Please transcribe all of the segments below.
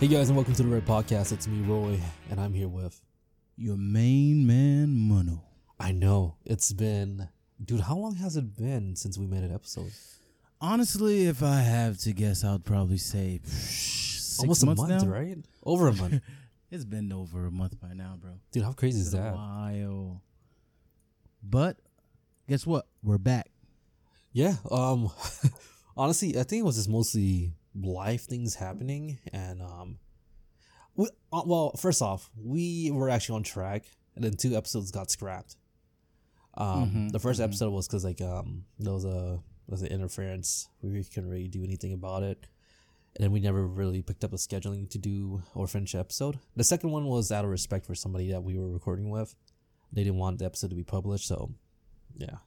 Hey guys, and welcome to the Red Podcast. It's me, Roy, and I'm here with. Your main man, Mono. I know it's been, dude. How long has it been since we made an episode? Honestly, if I have to guess, I would probably say six Almost a month, now. right? Over a month, It's been over a month by now, bro. dude. How crazy is that? while. But guess what? We're back. Yeah. Um. honestly, I think it was just mostly life things happening, and um. We, uh, well, first off, we were actually on track, and then two episodes got scrapped. Um, Mhm, the 1st mhm. episode was because like um there was a was an interference. We couldn't really do anything about it, and then we never really picked up a scheduling to do or finish episode. The second one was out of respect for somebody that we were recording with. They didn't want the episode to be published, so yeah.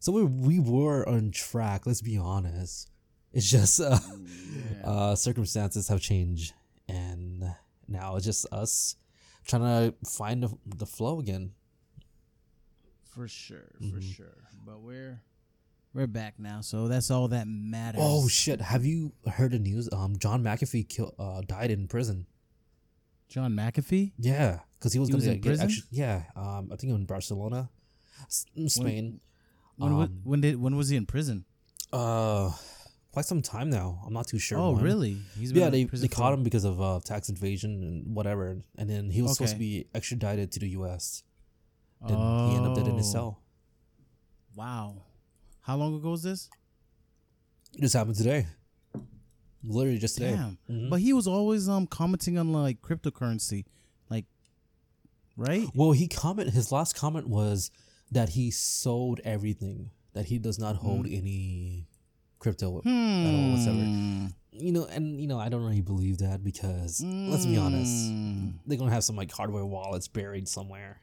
So we we were on track. Let's be honest. It's just uh, uh circumstances have changed, and now it's just us trying to find the, the flow again. For sure, for Mhm. sure. But we're we're back now, so that's all that matters. Oh shit! Have you heard the news? Um, John McAfee kill, uh, died in prison. John McAfee. Yeah, because he was He gonna was in get prison? extra- yeah, um, I think in Barcelona, Spain. When, wa- Um, when did when was he in prison? Uh, quite some time now. I'm not too sure. oh, when. really? He's Yeah, they they caught him because of uh, tax evasion and whatever, and then he was supposed to be extradited to the U.S. Then he ended up dead in his Oh, cell. Wow. How long ago was this? It just happened today. Literally just today. Damn. Mhm. But he was always um commenting on like cryptocurrency, like, right? Well, he comment his last comment was that he sold everything. That he does not hold any crypto Hmm. at all whatsoever. You know, and you know, I don't really believe that because let's be honest, Hmm. they're gonna have some like hardware wallets buried somewhere.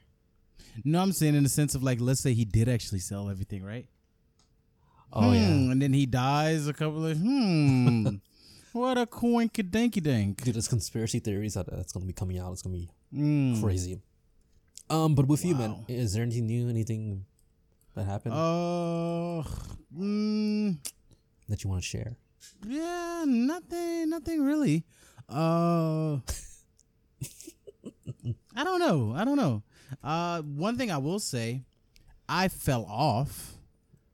No, I'm saying in the sense of like, let's say he did actually sell everything, right? Oh Hmm, yeah, And then he dies a couple of hmm. what a coinky dink. dude, there's conspiracy theories that that's gonna be coming out. It's gonna be Mm. crazy. Um, but with you, man, is there anything new? Anything that happened Uh, mm, that you want to share? yeah, nothing, nothing really. Uh, I don't know. I don't know. Uh, one thing I will say, I fell off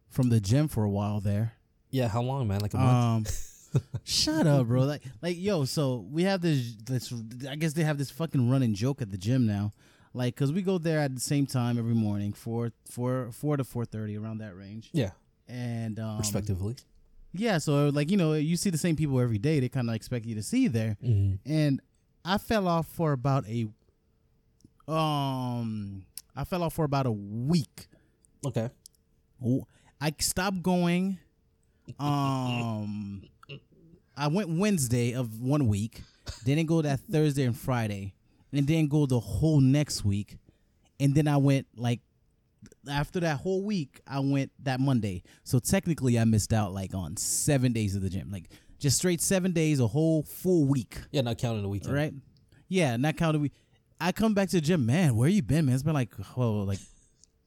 from the gym for a while there. Yeah, how long, man? Like a month? Um, shut up, bro. Like, like, yo. So we have this. This. I guess they have this fucking running joke at the gym now. Like, cause we go there at the same time every morning, four, four, four to four thirty, around that range. yeah, And um, respectively. Yeah. So like, you know, you see the same people every day. They kind of expect you to see there. hmm And I fell off for about a. Um, I fell off for about a week. Okay. I stopped going. Um, I went Wednesday of one week, didn't go that Thursday and Friday, and then go the whole next week, and then I went like after that whole week, I went that Monday. So technically, I missed out like on seven days of the gym, like just straight seven days, a whole full week, Yeah, not counting the weekend. right? Yeah, not counting we. I come back to the gym, man. Where you been, man? It's been like well, like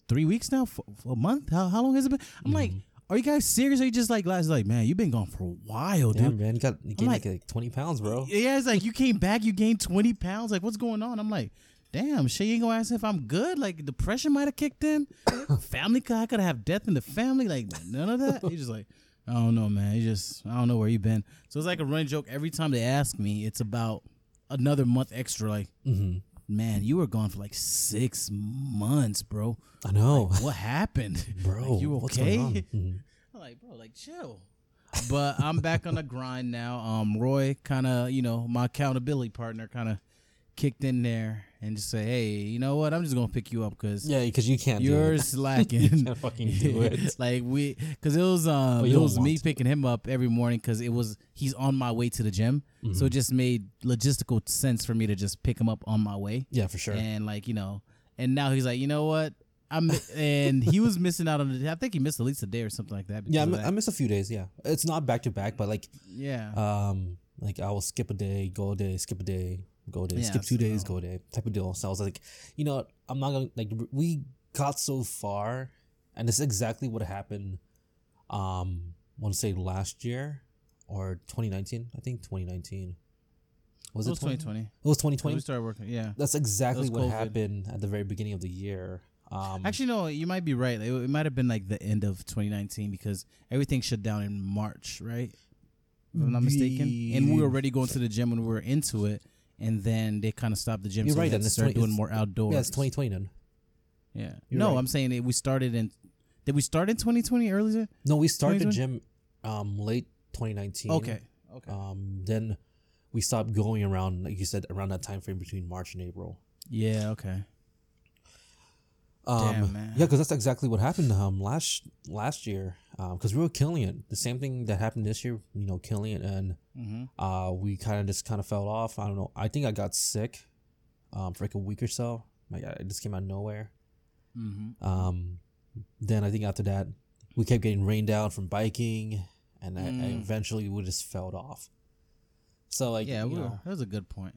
three weeks now, for, for a month. How how long has it been? I'm like, mm-hmm. are you guys serious? Are you just like guys like, man, you've been gone for a while, Yeah, dude. man, you got you gained like, like- like twenty pounds, bro. Yeah, it's like you came back, you gained twenty pounds. Like, what's going on? I'm like, damn, shit, you ain't gonna ask if I'm good. Like, depression might have kicked in. family, I could have death in the family. Like, none of that. He's just like, I don't know, man. He just, I don't know where you been. So it's like a running joke. Every time they ask me, it's about another month extra. Like, hmm man, you were gone for like six months, bro. I know, What happened, bro. Like, you okay? Mhm. I'm like, bro, like chill. But I'm back on the grind now. Um, Roy kind of, you know, my accountability partner kind of kicked in there and just say, hey, you know what? I'm just gonna pick you up because Yeah, because you can't. you're do it. slacking. you can't fucking do it. like we, because it was um, Well, it was me to. picking him up every morning because it was he's on my way to the gym, Mm-hmm. so it just made logistical sense for me to just pick him up on my way Yeah, for sure. and like you know, and now he's like, you know what? I'm and he was missing out on the. I think he missed at least a day or something like that. yeah, I, that. I missed a few days. Yeah, it's not back to back, but like, yeah. um, like I will skip a day, go a day, skip a day, go day, Yeah, skip two days, go day, type of deal. So I was like, you know, I'm not gonna like. We got so far, and it's exactly what happened. Um, I want to say last year or 2019. I think 2019. Was it it, was 20? 2020. It was We 2020. started working. Yeah. That's exactly what COVID. happened at the very beginning of the year. Um, Actually, no, you might be right. It, it might have been like the end of 2019 because everything shut down in March, right? If I'm not mistaken. And we were already going to the gym when we were into it, and then they kind of stopped the gym. You're so right, then to it's start 20 doing more outdoors. yeah, it's 2020 then. Yeah. You're no, right. I'm saying it, we started in. Did we start in 2020 earlier? No, we started the gym um, late 2019. Okay. Okay. Um, then we stopped going around, like you said, around that time frame between March and April. yeah. Okay. Um, Damn, man. Yeah, because that's exactly what happened um, last last year. Because we were killing it. The same thing that happened this year, you know, killing it, and Mm-hmm. uh, we kind of just kind of fell off. I don't know. I think I got sick um, for like a week or so. Like it just came out of nowhere. Mm-hmm. Um, then I think after that, we kept getting rained out from biking, and I, I Mm. eventually we just fell off. So like yeah, we know, that was a good point.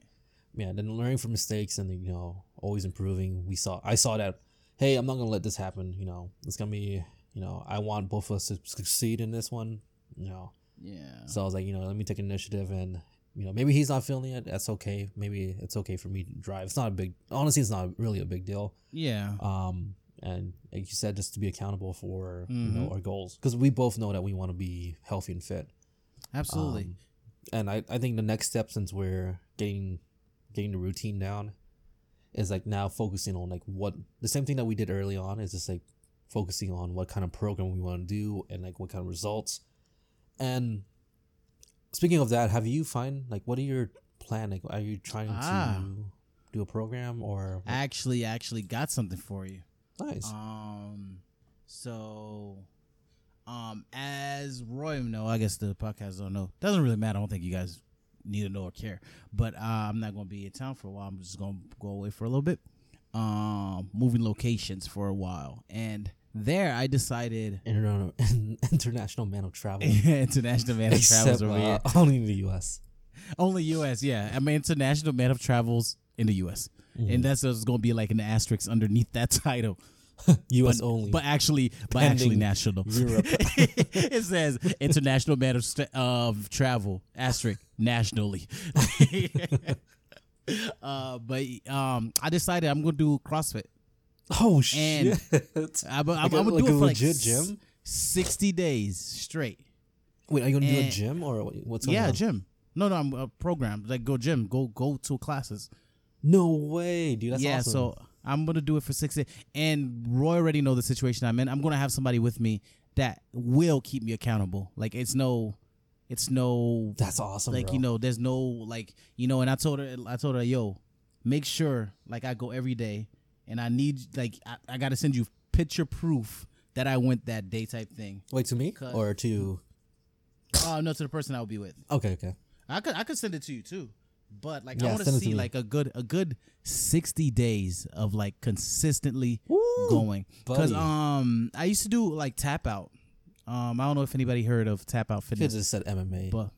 yeah. Then learning from mistakes and you know always improving. We saw I saw that. Hey, I'm not gonna let this happen. You know, it's gonna be. You know, I want both of us to succeed in this one. You know, Yeah. so I was like, you know, let me take initiative and. You know, maybe he's not feeling it. That's okay. Maybe it's okay for me to drive. It's not a big. Honestly, it's not really a big deal yeah. um and like you said just to be accountable for you know Mhm. our goals because we both know that we want to be healthy and fit Absolutely. Um, and I, I think the next step since we're getting getting the routine down is like now focusing on like what the same thing that we did early on is just like focusing on what kind of program we want to do and like what kind of results and speaking of that have you find like what are your plan like are you trying Ah. to do a program or I actually actually got something for you. nice Um, so, um, as Roy know, I guess the podcast don't know. Doesn't really matter. I don't think you guys need to know or care. But uh, I'm not going to be in town for a while. I'm just going to go away for a little bit. Um, moving locations for a while, and there I decided Interna- international man of travel. international man of travels over uh, here. only in the U.S. Only U.S. Yeah, I'm international man of travels in the U.S. Mm-hmm. And that's what's going to be like an asterisk underneath that title. U.S. but, only. but actually, but actually national. Europe. it says international man of, st- of travel asterisk nationally. uh, but um, I decided I'm gonna do CrossFit. Oh And- shit! I'm, I'm, Like I'm gonna like do a it for like gym? sixty days straight. Wait, are you gonna do a gym or what's going yeah, on? gym. No, no, I'm a program like go gym, go go to classes. No way, dude. That's yeah, awesome. so I'm gonna do it for six days. And Roy already know the situation I'm in. I'm gonna have somebody with me that will keep me accountable. Like it's no, it's no that's awesome. like bro. you know there's no like you know and i told her i told her yo make sure like i go every day and i need like i, I gotta send you picture proof that i went that day type thing Wait to me or to? oh no to the person i would be with Okay, okay. i could i could send it to you too but like i want to to see like a good a good 60 days of like consistently going because um i used to do like tap out um i don't know if anybody heard of tap out fitness just said MMA. but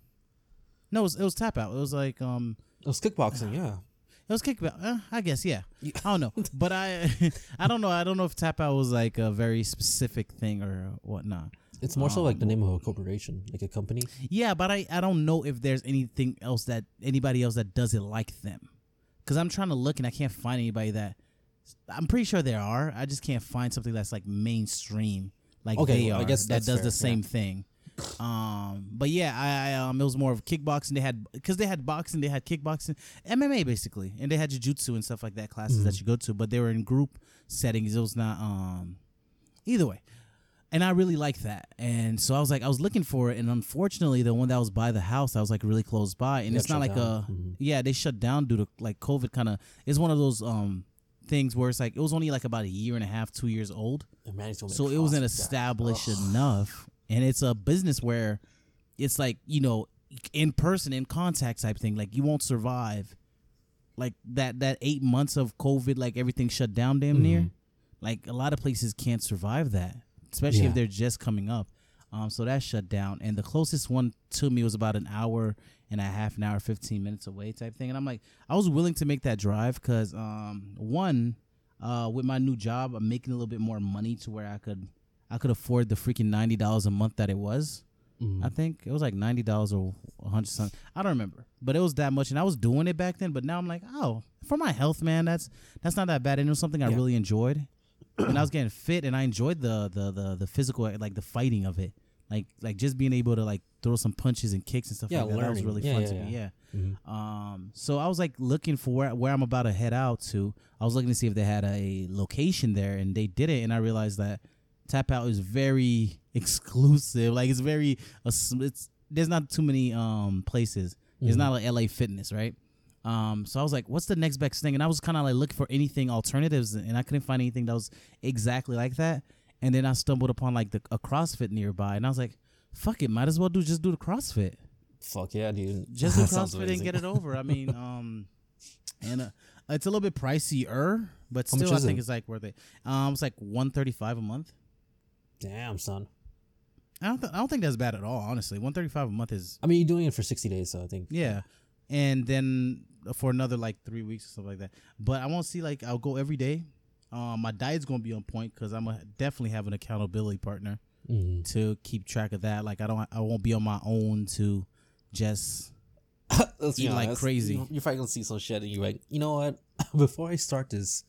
no it was, it was tap out it was like um it was kickboxing. Yeah. It was kickback. Uh, I guess, yeah. I don't know, but I, I don't know. I don't know if tap out was like a very specific thing or whatnot. It's more so like the Um, name of a corporation, like a company. Yeah, but I, I don't know if there's anything else that anybody else that does it like them. Because I'm trying to look and I can't find anybody that. I'm pretty sure there are. I just can't find something that's like mainstream, like Okay, they well, are. I guess that does fair, the same thing. Um, but yeah, I, I um, it was more of kickboxing. They had because they had boxing, they had kickboxing, MMA basically, and they had jujitsu and stuff like that classes that you go to. But they were in group settings. It was not um, either way and I really like that. And so I was like, I was looking for it, and unfortunately, the one that was by the house, I was like really close by, and it's not like down. a Mhm. yeah, they shut down due to like COVID. Kind of, it's one of those um things where it's like it was only like about a year and a half, two years old, And man, it's gonna be so it wasn't established Ugh. enough, and it's a business where it's like you know in person, in contact type thing. Like you won't survive like that that eight months of COVID, like everything shut down damn near. Mhm. Like a lot of places can't survive that, especially Yeah. if they're just coming up. Um, so that shut down, and the closest one to me was about an hour and a half, an hour, fifteen minutes away, type thing. And I'm like, I was willing to make that drive because, um, one, uh, with my new job, I'm making a little bit more money to where I could, I could afford the freaking ninety dollars a month that it was. Mm. I think it was like ninety dollars or a hundred something. I don't remember, but it was that much, and I was doing it back then. But now I'm like, oh, for my health, man, that's that's not that bad. And it was something I really enjoyed, and I was getting fit, and I enjoyed the the the the physical, like the fighting of it, like like just being able to like throw some punches and kicks and stuff Yeah, like that. That was really Yeah, fun yeah, to me. yeah. Yeah. Mhm. Um, so I was like looking for where, where I'm about to head out to. I was looking to see if they had a location there, and they did it. And I realized that Tap Out is very exclusive. Like it's very, it's there's not too many um places. It's Mhm. not like LA Fitness, right? Um, so I was like, what's the next best thing? And I was kind of like looking for anything alternatives, and I couldn't find anything that was exactly like that. And then I stumbled upon like the a CrossFit nearby, and I was like, fuck it, might as well do just do the CrossFit Fuck yeah, dude. just do CrossFit and get it over. I mean, um, and uh, it's a little bit pricier, but still, I think it? it's like worth it. Um, it's like one thirty five a month. Damn, son. I don't, th- I don't think that's bad at all. Honestly, one thirty five a month is I mean, you're doing it for 60 days, so I think. yeah, and then for another like three weeks or stuff like that. But I won't see like I'll go every day. Um, my diet's gonna be on point because I'm gonna definitely have an accountability partner Mhm. to keep track of that. Like I don't, I won't be on my own to just Let's Eat like honest, crazy. you- You're probably gonna see some shit, and you're like, you know what? Before I start this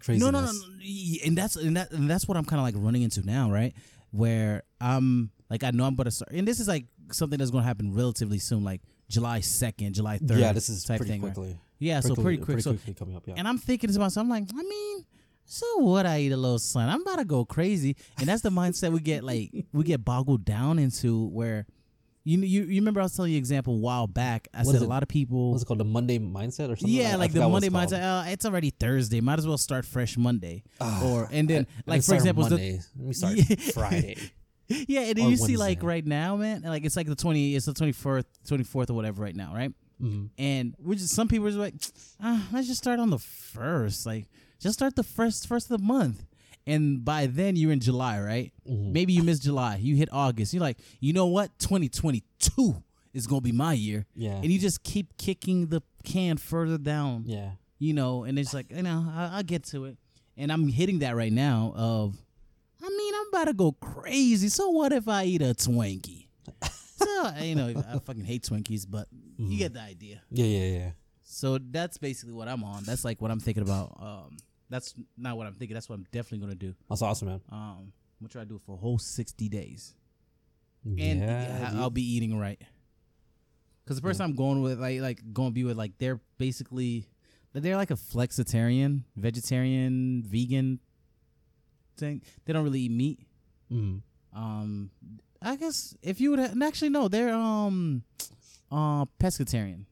craziness, No, no, no, no. And that's and that and that's what I'm kind of like running into now, right? Where I'm like I know I'm gonna start, and this is like something that's gonna happen relatively soon, like July second, July third. yeah, this is type pretty thing, right? quickly. Yeah, so pretty quick. so quickly coming up. Yeah. and I'm thinking to myself, I'm like, I mean, so what? I eat a little sun. I'm about to go crazy, and that's the mindset we get like we get boggled down into where. You, you you remember I was telling you an example a while back. I What said a lot of people What's it called? The Monday mindset or something? yeah, I- I like the Monday mindset. Uh, it's already Thursday. Might as well start fresh Monday. Ah, or and then I- like for example, the, Let me start Yeah. Friday. yeah, and then Or you see like right now, man, like it's like the twenty, it's the twenty fourth, twenty fourth or whatever right now, right? Mhm. And we just some people are just like, ah, let's just start on the first, like just start the first first of the month. And by then you're in July, right? Mhm. Maybe you missed July, you hit August. You're like, you know what? 2022 is gonna be my year, Yeah. and you just keep kicking the can further down. yeah. you know, and it's like, you know, I, I'll get to it. And I'm hitting that right now of, I mean, I'm about to go crazy. So what if I eat a Twinkie? so, you know, I fucking hate Twinkies, but you get the idea. Yeah. Yeah. Yeah. So that's basically what I'm on. That's like what I'm thinking about. Um, that's not what I'm thinking. That's what I'm definitely going to do. That's awesome, man. Um, I'm to try to do it for a whole 60 days. And yeah, I- dude. I'll be eating right. Because the person I'm going with, like, like going to be with, like, they're basically, they're like a flexitarian, vegetarian, vegan thing. They don't really eat meat. Mhm. Um, I guess if you would have, actually no, they're um, uh, pescatarian.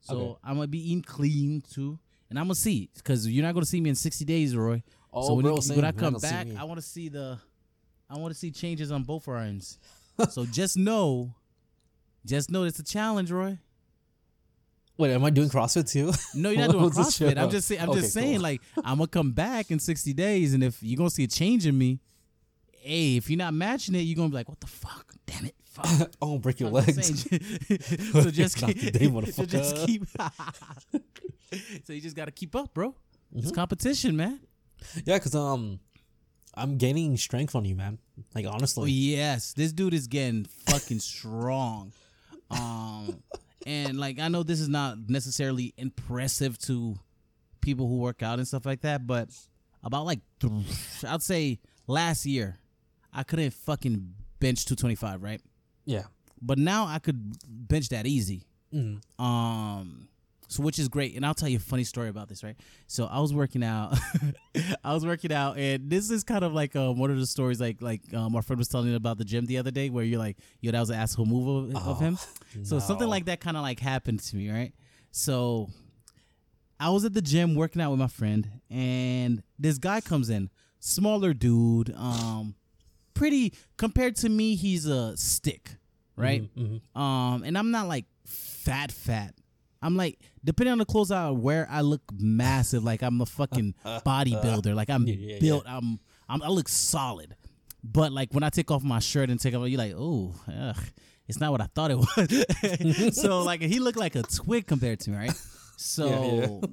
So Okay. I'm gonna be eating clean too, and I'm gonna see it because you're not gonna see me in 60 days, Roy. Oh, so when, bro, you- when I come back. I want to see the, I want to see changes on both our ends. so just know, just know it's a challenge, Roy. Wait, am I doing CrossFit too? No, you're not doing CrossFit. I'm just saying. I'm Okay, just saying. cool. Like I'm gonna come back in 60 days, and if you're gonna see a change in me, hey, if you're not matching it, you're gonna be like, "What the fuck? Damn it, fuck." oh, break your I'm legs. so just keep, today, so just keep. so you just gotta keep up, bro. Mm-hmm. It's competition, man. Yeah, cause um, I'm gaining strength on you, man. Like Oh honestly. yes, this dude is getting fucking strong. Um, and like I know this is not necessarily impressive to people who work out and stuff like that, but about like I'd say last year I couldn't fucking bench 225, right? Yeah. But now I could bench that easy. Mhm. Um, so which is great. And I'll tell you a funny story about this, right? So I was working out, I was working out, and this is kind of like um, one of the stories like like um, our friend was telling me about the gym the other day, where you're like, yo, that was an asshole move of, of him. So something like that kind of like happened to me, right? So I was at the gym working out with my friend, and this guy comes in, smaller dude, um, pretty compared to me, he's a stick, right? Mhm. Um, and I'm not like fat, fat. I'm like, depending on the clothes I wear, I look massive. Like I'm a fucking uh, bodybuilder. Like I'm Yeah, yeah, built. I'm, I'm, I look solid. But like when I take off my shirt and take off, you're like, oh, it's not what I thought it was. so like he looked like a twig compared to me, right? So Yeah, yeah.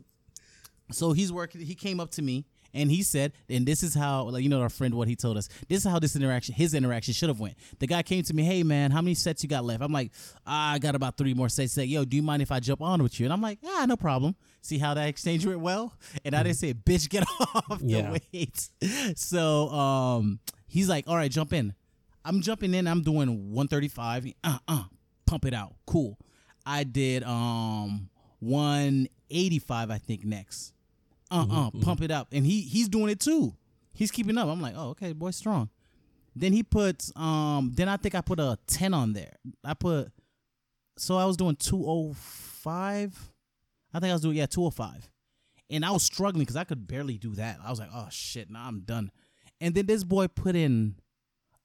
so he's working. He came up to me and he said, and this is how, like you know, our friend what he told us. This is how this interaction, his interaction should have went. The guy came to me, hey man, how many sets you got left? I'm like, ah, I got about three more sets. Like, yo, do you mind if I jump on with you? And I'm like, ah, no problem. See how that exchange went well? And I didn't say, bitch, get off Yeah. the weights. So um, he's like, all right, jump in. I'm jumping in. I'm doing 135. Uh, uh, pump it out. Cool. I did um 185, I think next. Uh, uh, pump it up, and he he's doing it too. He's keeping up. I'm like, oh, okay, boy, strong. Then he puts um. Then I think I put a 10 on there. I put. So I was doing 205. I think I was doing yeah 205, and I was struggling because I could barely do that. I was like, oh shit, now I'm done. And then this boy put in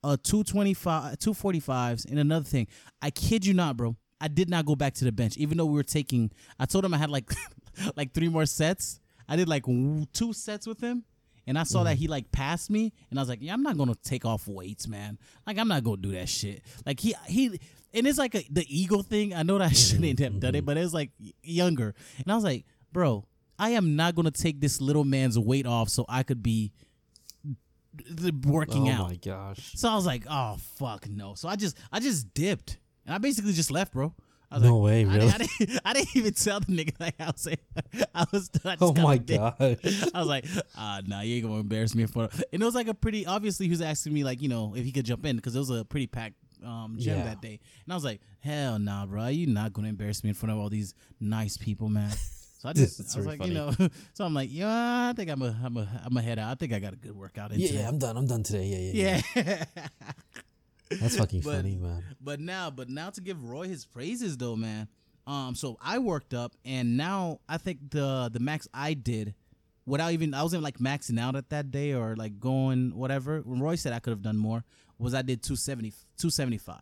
a 225 245s and another thing i kid you not bro i did not go back to the bench even though we were taking i told him i had like like three more sets i did like two sets with him and i saw that mm-hmm. he like passed me and i was like yeah i'm not gonna take off weights man like i'm not gonna do that shit like he he and it's like a, the ego thing i know that i shouldn't mm-hmm. have done it mm-hmm. but it's like younger and i was like bro i am not gonna take this little man's weight off so i could be working oh out Oh my gosh. so I was like, oh fuck no. So I just I just dipped. And I basically just left, bro. I was No like, way, I, really? didn't, I, didn't, I didn't even tell the nigga like I was saying I was I Oh my god. I was like, ah, nah, you ain't gonna embarrass me in front of. And it was like a pretty obviously he was asking me like you know if he could jump in because it was a pretty packed um, gym Yeah. that day, and I was like, hell nah, bro, you not gonna embarrass me in front of all these nice people, man. So I just That's I was like, you know, so I'm like, yeah, I think I'm a I'm a I'm a head out. I think I got a good workout in Yeah, today. yeah, I'm done. I'm done today. Yeah, yeah. yeah. That's fucking But- funny, man. But now, but now to give Roy his praises though, man. Um, so I worked up, and now I think the the max I did, without even I wasn't like maxing out at that day or like going whatever. When Roy said I could have done more, was I did 270, 275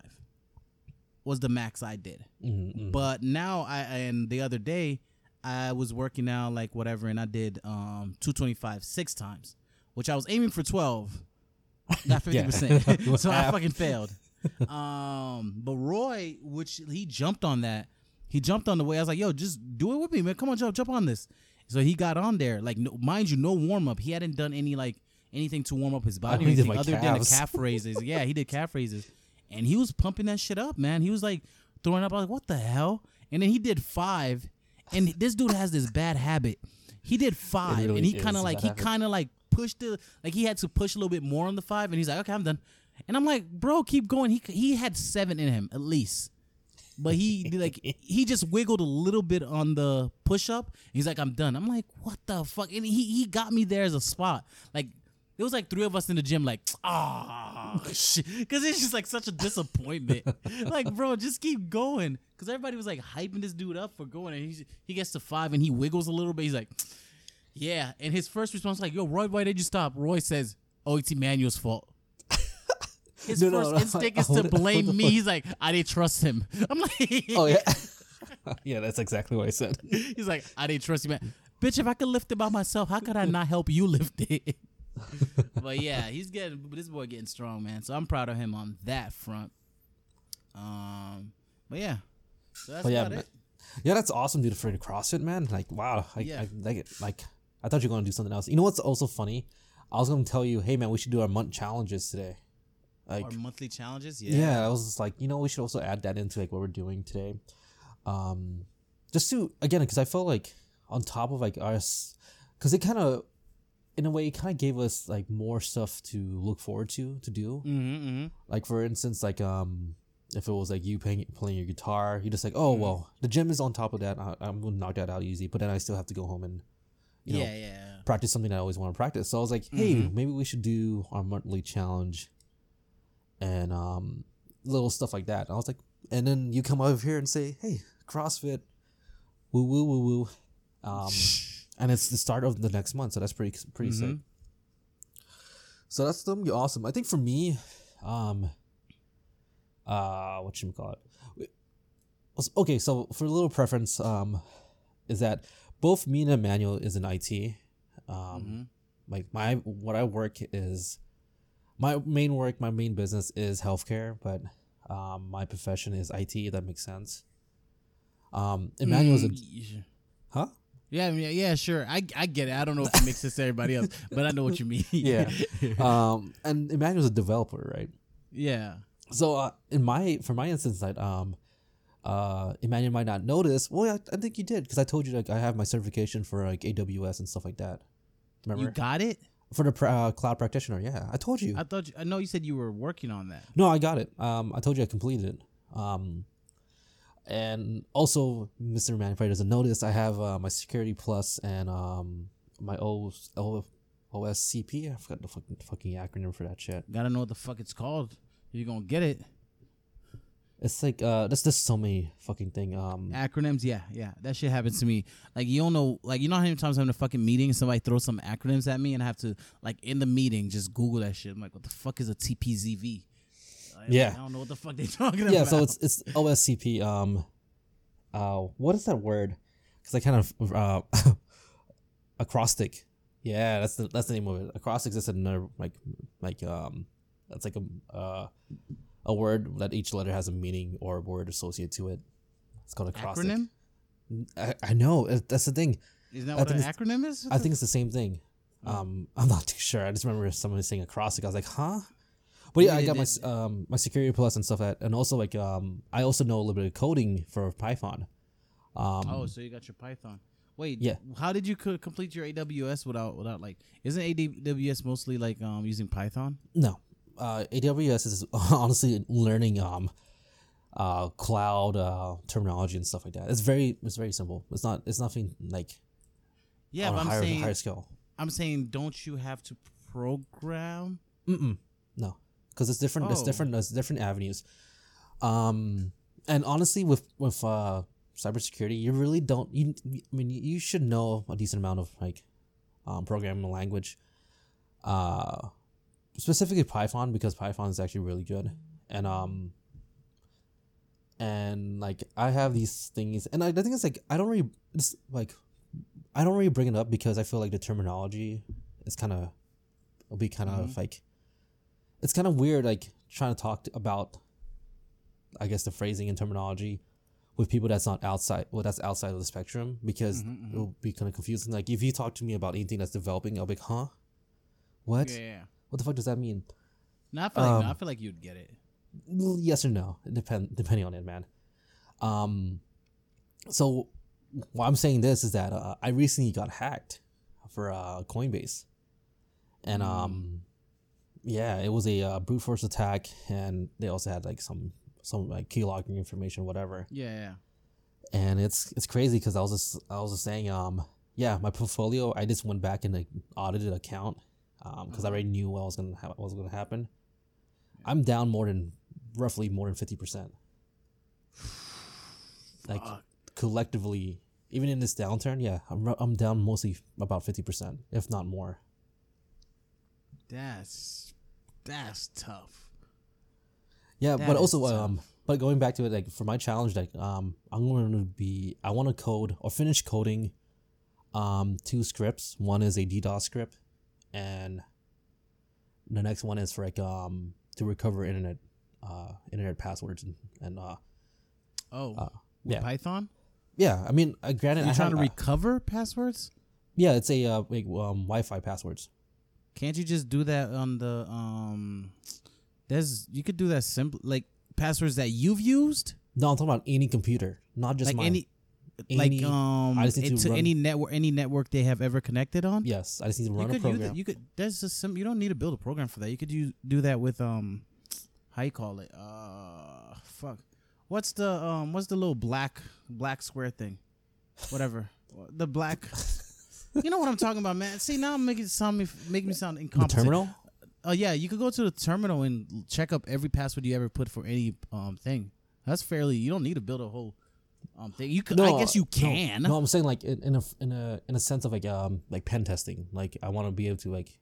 was the max I did. Mm-hmm, But now I and the other day I was working out like whatever, and I did um 225 six times, which I was aiming for 12, not fifty percent. so I fucking failed. Um, but Roy, which he jumped on that, he jumped on the way. I was like, "Yo, just do it with me, man. Come on, jump, jump on this." So he got on there, like, no, mind you, no warm up. He hadn't done any like anything to warm up his body or anything other than the calves. calf raises. yeah, he did calf raises, and he was pumping that shit up, man. He was like throwing up. I was like, "What the hell?" And then he did five, and this dude has this bad habit. He did five, really and he kind of like he kind of like pushed the like he had to push a little bit more on the five, and he's like, "Okay, I'm done." And I'm like, "Bro, keep going." He he had seven in him at least. But he like he just wiggled a little bit on the push up. He's like, I'm done. I'm like, what the fuck? And he he got me there as a spot. Like it was like three of us in the gym, like, ah, shit, because it's just like such a disappointment. like, bro, just keep going. Because everybody was like hyping this dude up for going, and he he gets to five and he wiggles a little bit. He's like, yeah. And his first response was like, yo, Roy, why did you stop? Roy says, oh, it's Emmanuel's fault. His No, no, first no. instinct is to on, blame me. He's like, I didn't trust him. I'm like, Oh yeah. yeah, that's exactly what I said. He's like, I didn't trust you, man. Bitch, if I could lift it by myself, how could I not help you lift it? but yeah, he's getting this boy getting strong, man. So I'm proud of him on that front. Um, but yeah, so that's Oh, yeah, about man. it. Yeah, that's awesome, dude. For the CrossFit, man. Like, wow. I, Yeah. I like it. Like, I thought you were gonna do something else. You know what's also funny? I was gonna tell you, hey man, we should do our month challenges today. Like, Our monthly challenges, yeah. yeah. I was just like, you know, we should also add that into like what we're doing today. Um, just to again, because I felt like on top of like us, because it kind of, in a way, it kind of gave us like more stuff to look forward to to do. Mm-hmm, mm-hmm. Like for instance, like um, if it was like you playing playing your guitar, you're just like, oh Mm-hmm. well, the gym is on top of that. I, I'm gonna knock that out easy, but then I still have to go home and you know Yeah, yeah. practice something I always want to practice. So I was like, hey, Mhm. maybe we should do our monthly challenge and um little stuff like that. And I was like, and then you come over here and say, hey, CrossFit, woo woo woo woo, um, and it's the start of the next month, so that's pretty pretty sick. Mhm. So that's gonna be awesome. I think for me, um, uh, what should we call it? Okay, so for a little preference, um, is that both me and Emmanuel is in IT. Um, Mhm. like my what I work is my main work, my main business is healthcare, but um, my profession is IT. If that makes sense. Um, Emmanuel's a Mm, huh? Yeah, I mean, yeah, sure. I I get it. I don't know if it makes sense to everybody else, but I know what you mean. Yeah. um, and Emmanuel's a developer, right? yeah. So uh, in my for my instance, that um, uh, Emmanuel might not notice. Well, I, I think you did because I told you like I have my certification for like AWS and stuff like that. Remember You got it? for the uh, cloud practitioner? Yeah, I told you. I thought you, I know you said you were working on that. no, I got it. Um, I told you I completed it. Um, and also, Mr. Probably doesn't notice. I have uh, my Security Plus and um my O, o OSCP. I forgot the fucking fucking acronym for that shit. Got to know what the fuck it's called. You're gonna get it. It's like uh, there's just so many fucking thing. Um, Acronyms, yeah, yeah. That shit happens to me. Like you don't know, like you know how many times I'm in a fucking meeting, and somebody throws some acronyms at me, and I have to like in the meeting just Google that shit. I'm like, what the fuck is a TPZV? Like, Yeah. I don't know what the fuck they're talking about. yeah, so it's it's OSCP. Um, uh, what is that word? Because I kind of uh, acrostic. Yeah, that's the that's the name of it. Acrostic is another like like um that's like a uh a word that each letter has a meaning or a word associated to it. It's called acrostic. acronym. I, I know that's the thing. Isn't that I what an acronym is? I think it's the same thing. Um, I'm not too sure. I just remember someone saying acrostic. I was like, huh? But yeah, I got my um my security plus and stuff that, and also like um I also know a little bit of coding for Python. Um, Oh, so you got your Python. Wait, Yeah. How did you co- complete your AWS without without like? Isn't AWS mostly like um using Python? no, uh, AWS is honestly learning um uh cloud uh terminology and stuff like that. It's very it's very simple. It's not it's nothing like Yeah, but a I'm higher saying higher scale. I'm saying don't you have to program? Mm-mm. No, because it's different. It's Oh. different. There's different avenues. Um, and honestly, with with uh cybersecurity, you really don't. You, I mean, you- you should know a decent amount of like um, programming language. Uh, specifically Python because Python is actually really good, and um, and like I have these things, and I, the thing is like I don't really it's like I don't really bring it up because I feel like the terminology is kind of it'll be kind of mm-hmm. like it's kind of weird like trying to talk to, about I guess the phrasing and terminology with people that's not outside well that's outside of the spectrum because mm-hmm, mm-hmm. it'll be kind of confusing. Like if you talk to me about anything that's developing I'll be like huh? What? Yeah. What the fuck does that mean? No, I feel like no, Um, I feel like you'd get it. Yes or no depend depending on it man. Um so why i'm saying this is that uh, i recently got hacked for uh coinbase. And um yeah it was a uh, brute force attack and they also had like some some like key logging information whatever. Yeah, yeah. and it's it's crazy because i was just i was just saying um yeah my portfolio i just went back and like, audited account um because i already knew what was gonna ha- what was gonna happen i'm down more than roughly more than 50% like Fuck. collectively even in this downturn yeah i'm, I'm down mostly about 50% if not more That's that's tough. Yeah, That but also tough. um but going back to it like for my challenge like um I'm going to be I want to code or finish coding um two scripts. One is a DDoS script and the next one is for like um to recover internet uh internet passwords and, and uh Oh, Uh, with yeah. Python. yeah, I mean, uh, granted You're trying to uh, recover passwords. yeah, it's a uh like, um Wi-Fi passwords. Can't you just do that on the um? There's you could do that simple like passwords that you've used, No, I'm talking about any computer, not just like mine. any, Any- like um, I just need to into run- any network, any network they have ever connected on. yes, I just need to you run a could use program. it. You could. There's just some. You don't need to build a program for that. You could use, do that with um, how you call it? Uh, fuck. What's the um? What's the little black black square thing? Whatever. the black. You know what I'm talking about, man. See now I'm making sound me make me sound the incompetent. terminal? Oh yeah, you could go to the terminal and check up every password you ever put for any um thing. That's fairly. You don't need to build a whole um thing. You could. I guess you no, can. No, I'm saying like in, in a in a in a sense of like um like pen testing. Like I want to be able to like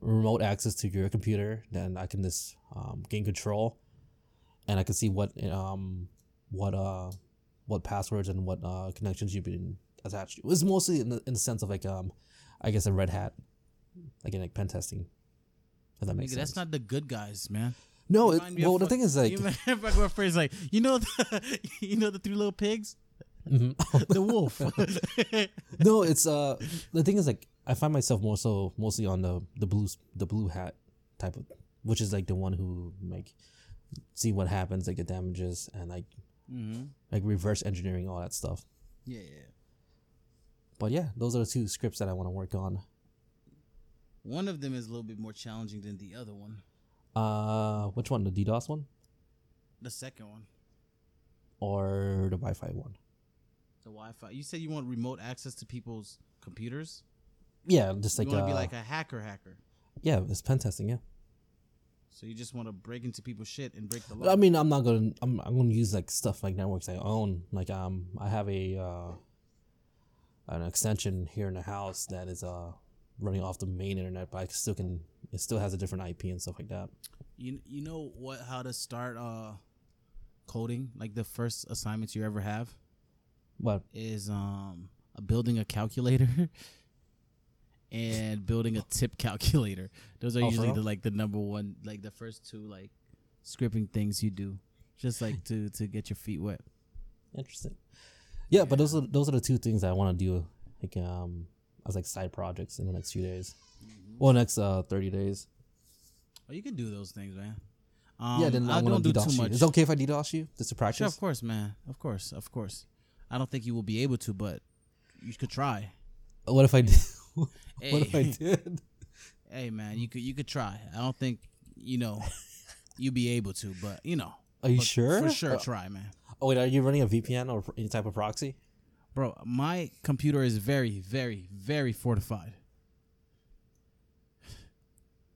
remote access to your computer, then I can just um, gain control, and I can see what um what uh what passwords and what uh connections you've been attached to. It's mostly in the in the sense of like um I guess a red hat, like in like pen testing. If that makes Nigga, sense. that's not the good guys, man. No, it, well the fuck- thing is like you a phrase like you know the you know the three little pigs. the wolf. no, it's uh the thing is like I find myself more so mostly on the the blue the blue hat type of which is like the one who like see what happens like the damages and like mm-hmm. like reverse engineering all that stuff. Yeah, yeah. But yeah, those are the two scripts that I want to work on. One of them is a little bit more challenging than the other one. Uh, which one? The DDoS one The second one, or the Wi-Fi one? the Wi-Fi. You said you want remote access to people's computers. Yeah, just like you want to uh, be like a hacker, hacker. yeah, it's pen testing. Yeah, So you just want to break into people's shit and break the law. I mean, I'm not gonna I'm I'm gonna use like stuff like networks I own. Like um, I have a uh, an extension here in the house that is uh running off the main internet, but I still can it still has a different IP and stuff like that. You you know what how to start uh coding like the first assignments you ever have But is um a building a calculator and building a tip calculator. Those are Oh, usually the like the number one like the first two like scripting things you do just like to to get your feet wet. interesting. Yeah, but those are those are the two things I want to do like um as like side projects in the next few days. Well, next uh thirty days. Oh, you can do those things, man. Um, yeah, then I I'm don't do DDoS too you. much. It's okay if I DDoS you just to practice. Sure, of course, man. Of course, of course. I don't think you will be able to, but you could try. What if I did? what if I Hey. did? Hey, man, you could you could try. I don't think you know you'd be able to, but you know, Are you sure? For sure, Uh, try, man. oh wait, are you running a VPN or any type of proxy? Bro, my computer is very, very, very fortified.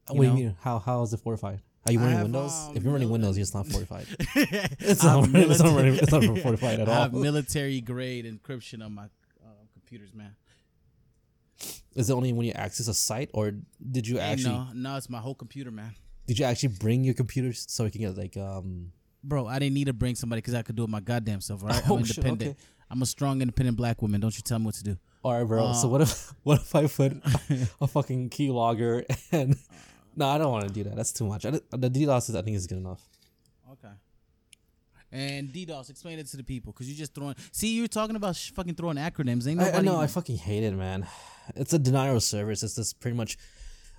what You do you mean? How how is it fortified? Are you running have, Windows? um, if you're running mil- Windows, it's not fortified. it's not, running- it's not running- it's not fortified at I have military grade encryption on my uh, computers, man. Is it only when you access a site, or did you Hey, actually no, no, it's my whole computer, man. did you actually bring your computer so you can get like um? Bro, I didn't need to bring somebody because I could do it my goddamn self. All right, Oh, I'm shit, independent. okay. I'm a strong, independent black woman. Don't you tell me what to do. All right, bro. so Uh, what if what if I put a fucking keylogger and? No, I don't want to do that. That's too much. I, the DDoS is, I think is good enough. Okay. And DDoS, explain it to the people because you're just throwing. See, you're talking about sh- fucking throwing acronyms. Ain't I, nobody. I know. I fucking hate it, man. It's a denial of service. It's just pretty much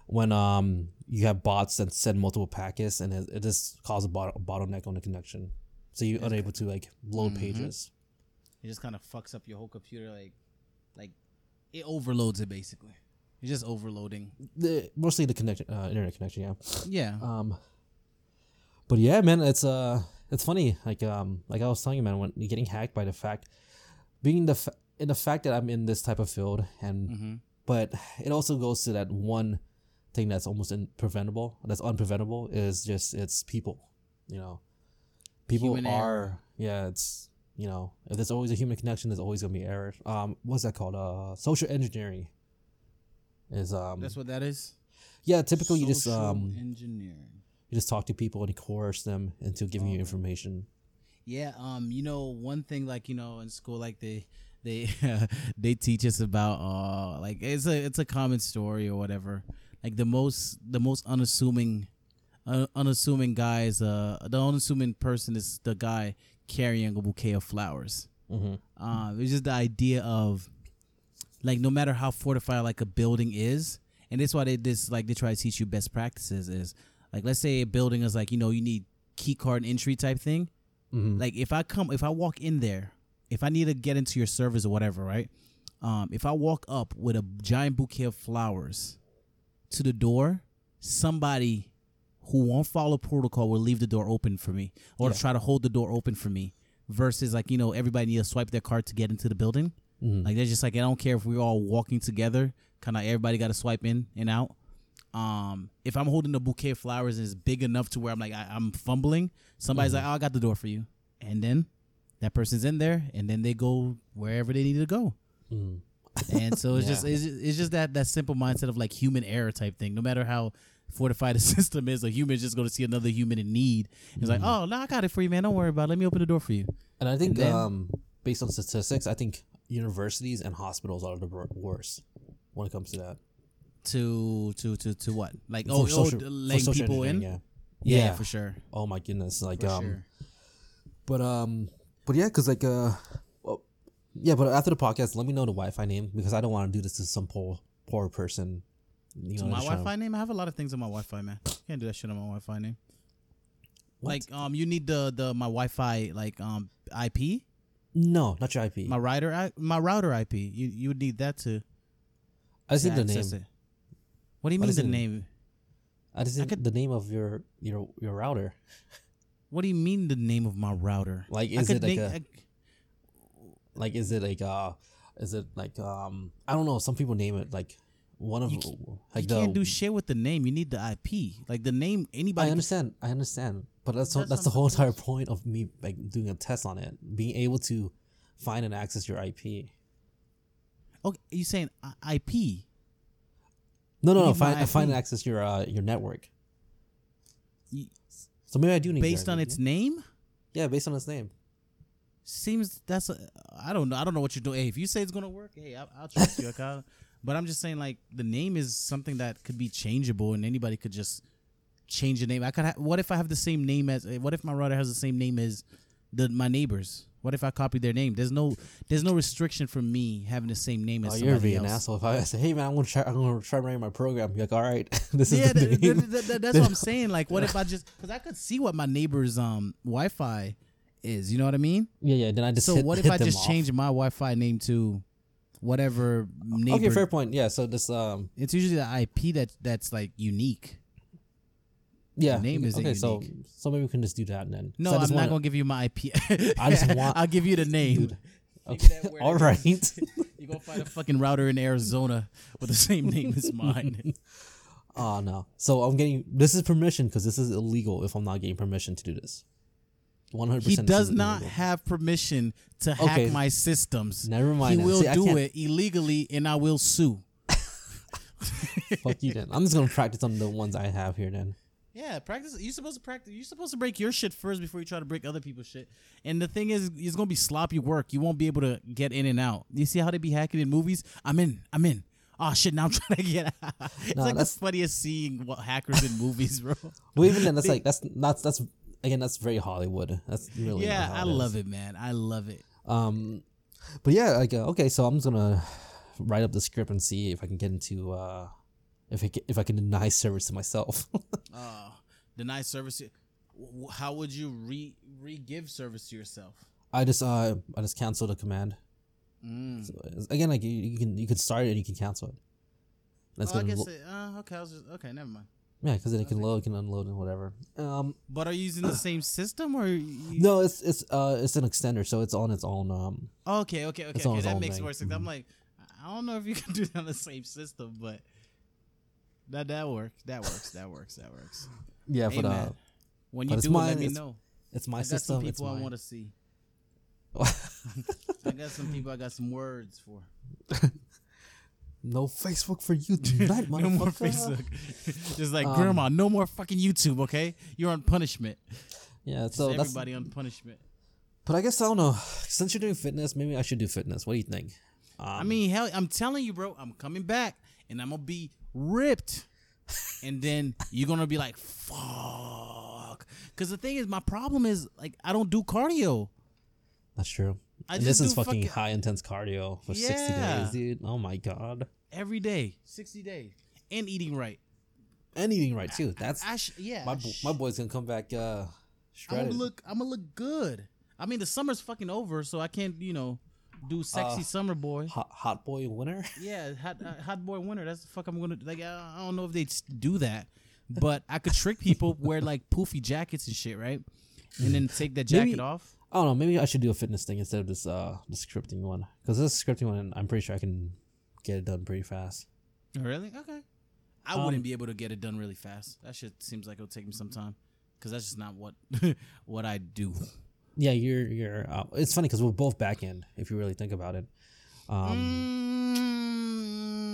when um you have bots that send multiple packets and it, it just causes a, bot- a bottleneck on the connection, so you're unable to like load Mhm. pages. It just kind of fucks up your whole computer. Like, like it overloads it basically. It's just overloading. The mostly the connection, uh, internet connection, yeah. Yeah. Um, but yeah, man, it's uh, it's funny. Like um, like I was telling you, man, when you're getting hacked by the fact, being the fa- in the fact that I'm in this type of field, and mm-hmm. but it also goes to that one thing that's almost preventable that's unpreventable is just it's people you know people Human are error. yeah it's you know if there's always a human connection there's always gonna be error um what's that called uh social engineering is um That's what that is. yeah typically you just Social um engineering. you just talk to people and coerce them into giving you information Yeah, um, you know, one thing like you know in school, like they they they teach us about uh like it's a it's a common story or whatever. Like the most the most unassuming uh, unassuming guys uh the unassuming person is the guy carrying a bouquet of flowers. mm-hmm. Um, it's just the idea of like no matter how fortified like a building is, and that's why they this like they try to teach you best practices is like let's say a building is like you know you need key card entry type thing. Mm-hmm. Like if I come, if I walk in there, if I need to get into your service or whatever, right? Um, if I walk up with a giant bouquet of flowers to the door, somebody who won't follow protocol will leave the door open for me or Yeah. try to hold the door open for me. Versus like you know everybody need to swipe their card to get into the building. mm-hmm. Like they're just like I don't care if we're all walking together. Kind of everybody got to swipe in and out. Um, if I'm holding a bouquet of flowers and it's big enough to where I'm like I, I'm fumbling, somebody's like, "Oh, I got the door for you," and then that person's in there, and then they go wherever they need to go. mm-hmm. And so it's Yeah. just it's, just- it's just that that simple mindset of like human error type thing. No matter how fortified the system is, a human is just going to see another human in need. It's like, Mhm. "Oh, no, I got it for you, man. Don't worry about it. Let me open the door for you." And I think, And then- um, based on statistics, I think universities and hospitals are the worst when it comes to that. To to to to what? Like For oh, social- oh social people in. engineering, Yeah, Yeah. for sure. Oh my goodness! Like For um, sure. but um, but yeah, cause like uh, well, Yeah, but after the podcast, let me know the Wi-Fi name because I don't want to do this to some poor poor person. You know, my to- Wi-Fi name. I have a lot of things on my Wi-Fi, man. Can't do that shit on my Wi-Fi name. What? Like, um, you need the the my Wi-Fi like um IP, No, not your IP. my router, I, my router IP. You you would need that to, I just need the name. it. What do you mean the name? I just need the name of your your your router. What do you mean the name of my router? Like, is it like name- a I- like? Is it like uh? Is it like um? I don't know. Some people name it like one of You ca- like you the. can't do shit with the name. You need the IP. Like the name, anybody. I can- understand. I understand. But that's That's that's the whole entire point of me like doing a test on it, being able to find and access your IP. Okay, you saying IP? No, no, You no. need my Find find and access your uh your network. You- So maybe I do need based on IP. its name? yeah, based on its name. Seems that's a, I don't know. I don't know what you're doing. Hey, if you say it's gonna work, hey, I'll, I'll trust you. Okay? But I'm just saying, like the name is something that could be changeable, and anybody could just change the name. I could. Ha- what if I have the same name as? What if my router has the same name as the my neighbors? What if I copy their name? There's no there's no restriction for me having the same name as Oh, you're being an asshole. If I say, "Hey man, I'm gonna try, I'm gonna try running my program," you're like, "All right, this is yeah, the that- name." that- that- that- that's what I'm saying. Like, what if I just because I could see what my neighbor's um Wi-Fi is. You know what I mean? yeah, yeah. Then I just so hit, what if I just off. change my Wi-Fi name to whatever neighbor? Okay, fair point. Yeah. So this um It's usually the IP that that's like unique. yeah name isn't okay. So unique. so maybe we can just do that then. No, So I I'm not wanna- gonna give you my IP. I just want- I'll give you the name. Dude, Okay. that where All it right. is. you gonna find a fucking router in Arizona with the same name as mine. Oh no. So I'm getting this is permission because this is illegal if I'm not getting permission to do this. One hundred he does not have permission to hack Okay. my systems. Never mind He will See, do it illegally, and I will sue. Fuck you then. I'm just gonna practice on the ones I have here then. Yeah, practice. You're supposed to practice. You're supposed to break your shit first before you try to break other people's shit. And the thing is, it's gonna be sloppy work. You won't be able to get in and out. You see how they be hacking in movies? I'm in. I'm in. Oh shit! Now I'm trying to get out. It's No, like the funniest seeing what hackers in movies, bro. Well, even then, that's like that's that's that's again that's very Hollywood. That's really yeah, I love it, man. I love it. Um, but yeah, like uh, okay, so I'm just gonna write up the script and see if I can get into uh if I can, if I can deny service to myself. Uh, deny service. How would you re re give service to yourself? I just uh I just cancel the command. Mm. So, again, like you, you can you can start it and you can cancel it. That's Oh, I guess. It, uh, okay, I was just okay. Never mind. Yeah, because then it can load, it can unload, and whatever. Um, But are you using the same system or? You, no, it's it's uh it's an extender, so it's on its own. Um, Okay, okay, okay, okay. That makes thing. more sense. I'm Mhm. like, I don't know if you can do that on the same system, but that that works. That works. That works. That works. yeah, Hey, but uh, when you do it, mine, let me it's know. it's my I got some system. It's people I want to see. I got some people I got some words for. no Facebook for you tonight, no more. Facebook. Just like Um, grandma, no more fucking YouTube. Okay, you're on punishment. Yeah, Just so that's everybody on punishment. But I guess I don't know. Since you're doing fitness, maybe I should do fitness. What do you think? Um, I mean, hell, I'm telling you, bro, I'm coming back and I'm gonna be ripped. and then you're gonna be like, fuck. Cause the thing is, my problem is like I don't do cardio. that's true. I and just this is fucking fucking- high intense cardio for 60 days, dude. Oh my god. every day, 60 days, and eating right. And eating right too. That's I sh- yeah, my bo- sh- my boy's gonna come back uh I'm gonna look. I'm gonna look good. I mean, the summer's fucking over, so I can't, you know, do sexy Uh, summer boy. hot, hot boy winner. Yeah, hot, uh, hot boy winter. That's the fuck I'm gonna like. I, I don't know if they do that, but I could trick people wear like poofy jackets and shit, right? And then take that jacket Maybe- off. I don't know. Maybe I should do a fitness thing instead of this uh the scripting one. Because this scripting one, I'm pretty sure I can get it done pretty fast. Really? Okay. I Um, wouldn't be able to get it done really fast. That shit seems like it'll take me some time, because that's just not what what I do. Yeah, you're you're. Uh, it's funny because we're both back end. If you really think about it. Um,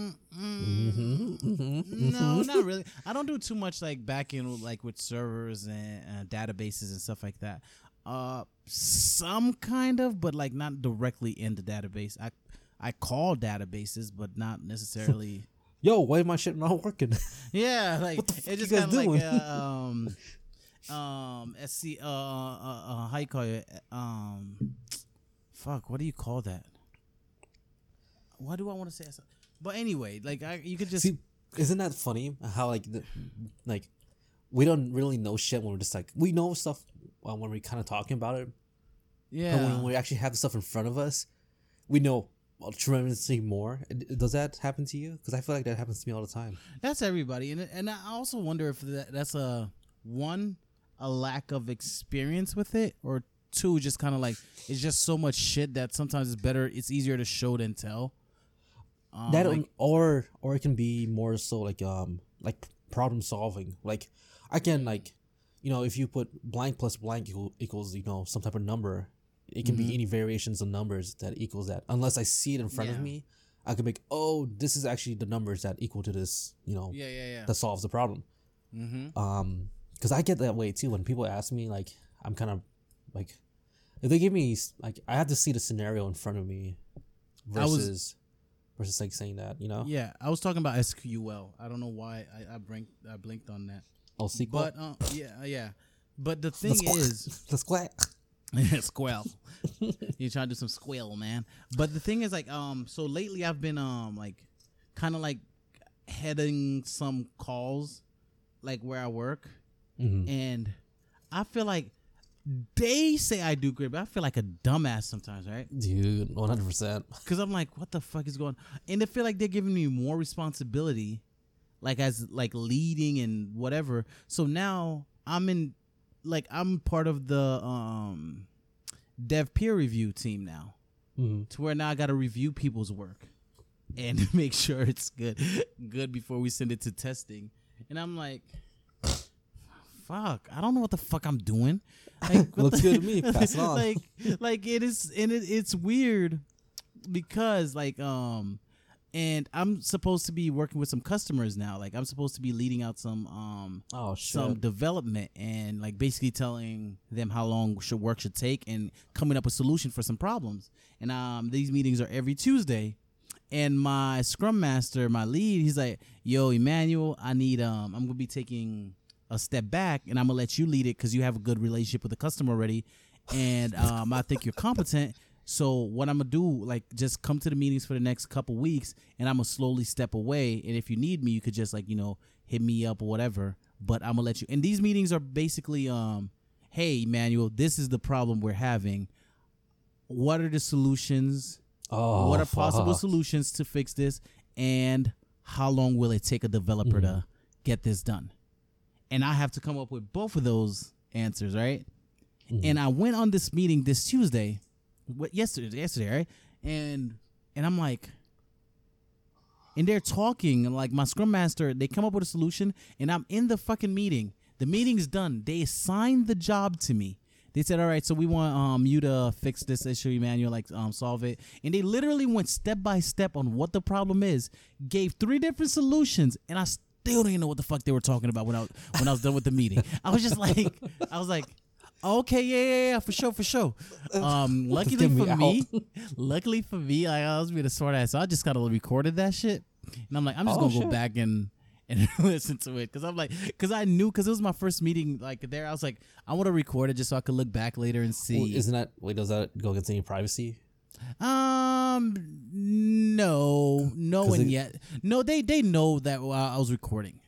Mm, mm, mhm, mhm, No, not really. I don't do too much like back end like with servers and uh, databases and stuff like that. Uh, some kind of, but like not directly in the database. I I call databases, but not necessarily. Yo, why is my shit not working? yeah, like What the fuck it's just kind of like doing? uh, um um SC uh, uh uh how you call it um fuck what do you call that What do I want to say? But anyway, like I, you could just See, isn't that funny? How like the, like we don't really know shit when we're just like we know stuff uh, when we're kind of talking about it, yeah. but when we actually have the stuff in front of us, we know well, tremendously more. Does that happen to you? Because I feel like that happens to me all the time. That's everybody, and and I also wonder if that, that's a one a lack of experience with it, or two just kind of like it's just so much shit that sometimes it's better, it's easier to show than tell. Um, that like- or or it can be more so like um like problem solving. Like I can like you know if you put blank plus blank equal, equals you know some type of number, it can Mhm. be any variations of numbers that equals that. Unless I see it in front Yeah. of me, I can make oh this is actually the numbers that equal to this you know yeah, yeah, yeah. that solves the problem. Mm-hmm. Um, because I get that way too when people ask me like I'm kind of like if they give me like I have to see the scenario in front of me I was- versus versus like saying that you know Yeah, I was talking about SQL. I don't know why I I blinked I blinked on that, oh SQL but uh, yeah, yeah. But the thing Let's is, let's go squell. you trying to do some squell, man. But the thing is, like, um, so lately I've been um like, kind of like heading some calls, like where I work, Mhm. and I feel like they say I do great, but I feel like a dumbass sometimes, right? dude 100 percent Because I'm like, what the fuck is going? And they feel like they're giving me more responsibility, like as like leading and whatever. So now I'm in, like I'm part of the um dev peer review team now, mm-hmm. to where now I got to review people's work and make sure it's good, good before we send it to testing. And I'm like, fuck, I don't know what the fuck I'm doing. Like, Looks the- good to me. Pass it on. like, like it is, and it, it's weird because like um and I'm supposed to be working with some customers now. Like I'm supposed to be leading out some um oh shit some development and like basically telling them how long should work should take and coming up with solution for some problems. And um these meetings are every Tuesday. And my scrum master, my lead, he's like, "Yo, Emmanuel, I need um I'm going to be taking a step back and I'm going to let you lead it cuz you have a good relationship with the customer already and um I think you're competent." So what I'm gonna do, like, just come to the meetings for the next couple weeks, and I'm gonna slowly step away. And if you need me, you could just like you know hit me up or whatever. But I'm gonna let you. And these meetings are basically, um, hey, Emmanuel, this is the problem we're having. What are the solutions? oh what are possible fuck. solutions to fix this? And how long will it take a developer to get this done? And I have to come up with both of those answers, right? Mhm. And I went on this meeting this Tuesday, what yesterday, yesterday, right? And and I'm like, and they're talking, and like my scrum master, they come up with a solution, and I'm in the fucking meeting. The meeting's done. They assigned the job to me. They said, "All right, so we want um you to fix this issue, Emmanuel, like um solve it." And they literally went step by step on what the problem is, gave three different solutions, and I still didn't know what the fuck they were talking about when I when I was done with the meeting. I was just like, I was like, okay, yeah, yeah, yeah, for sure, for sure. Um, luckily Get me for me, luckily for me, like, I was being a smart ass, so I just kind of recorded that shit, and I'm like, I'm just Oh, gonna go back and and listen to it because I'm like, because I knew because it was my first meeting like there, I was like, I want to record it just so I could look back later and see. Well, isn't that wait does that go against any privacy um, no, no it- yet. No, they they know that uh, I was recording.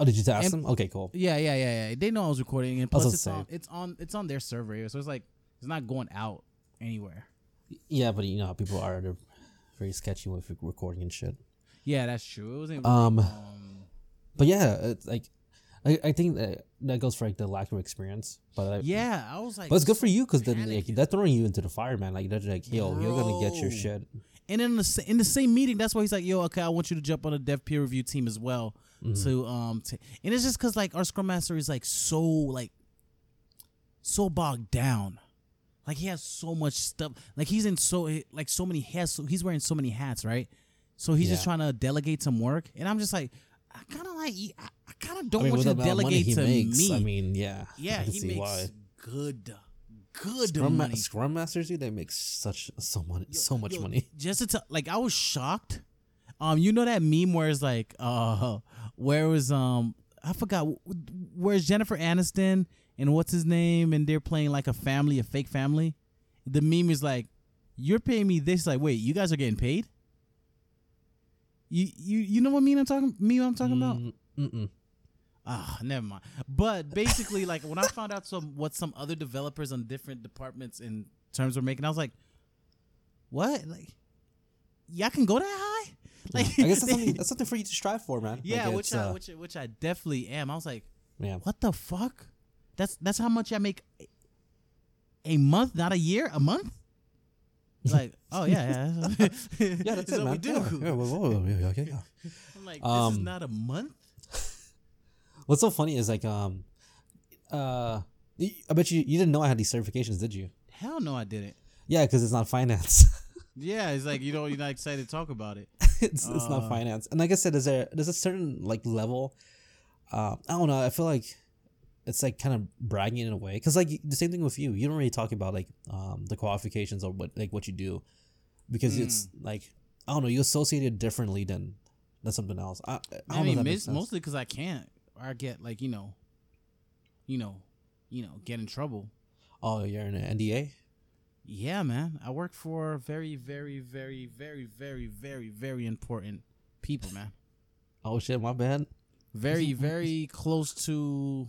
Oh did you ask And- them okay cool Yeah, yeah, yeah, yeah. They know I was recording, and plus it's on, it's on it's on their server, so it's like it's not going out anywhere. yeah but you know how people are they're very sketchy with recording and shit Yeah, that's true. It wasn't. Um, um but yeah it's like I, I think that that goes for like the lack of experience but I, yeah, I was like, but it's good for you because then like they're throwing you into the fire man like they're like yo you're gonna get your shit And in the in the same meeting, that's why he's like, "Yo, okay, I want you to jump on a dev peer review team as well." Mm-hmm. To um, to, and it's just because like our scrum master is like so like so bogged down, like he has so much stuff, like he's in so like so many hats, so he's wearing so many hats, right? So he's just trying to delegate some work, and I'm just like, I kind of like, I, I kind of don't I mean, want you to money delegate to makes, me. I mean, yeah, yeah, he makes why. good, good Scrum, ma- Scrum masters, do they make such so money, so much Yo, money. Just to tell, like I was shocked. Um, you know that meme where it's like, uh, where was um, I forgot where's Jennifer Aniston and what's his name, and they're playing like a family, a fake family. The meme is like, you're paying me this. Like, wait, you guys are getting paid? You you you know what meme I'm talking me what I'm talking about? Mm, Mm-mm. Ah, never mind. But basically, like when I found out some what some other developers on different departments in terms were making, I was like, "What? Like, y'all can go that high?" Like, I guess that's something, that's something for you to strive for, man. yeah, Like, which I uh, which which I definitely am. I was like, yeah. "What the fuck? That's that's how much I make a month, not a year, a month." Like, oh yeah, yeah, Yeah, that's it, what man. we do. Yeah, yeah, whoa, whoa, whoa, yeah, okay, yeah. I'm like, this is Um, not a month. What's so funny is like, um, uh, I bet you you didn't know I had these certifications, did you? Hell no, I didn't. Yeah, because it's not finance. Yeah, it's like you know you're not excited to talk about it. it's it's not Uh. finance. And like I said, there's a there's a certain like level. Uh, I don't know. I feel like it's like kind of bragging in a way because like the same thing with you. You don't really talk about like um the qualifications or what like what you do because it's like I don't know. You associate it differently than than something else. I, I, don't I mean, mis- mostly because I can't, or I get like you know, you know, you know, get in trouble. Oh, you're in an NDA. Yeah, man. I work for very, very, very, very, very, very, very important people, man. Oh shit, my bad. Very, very close to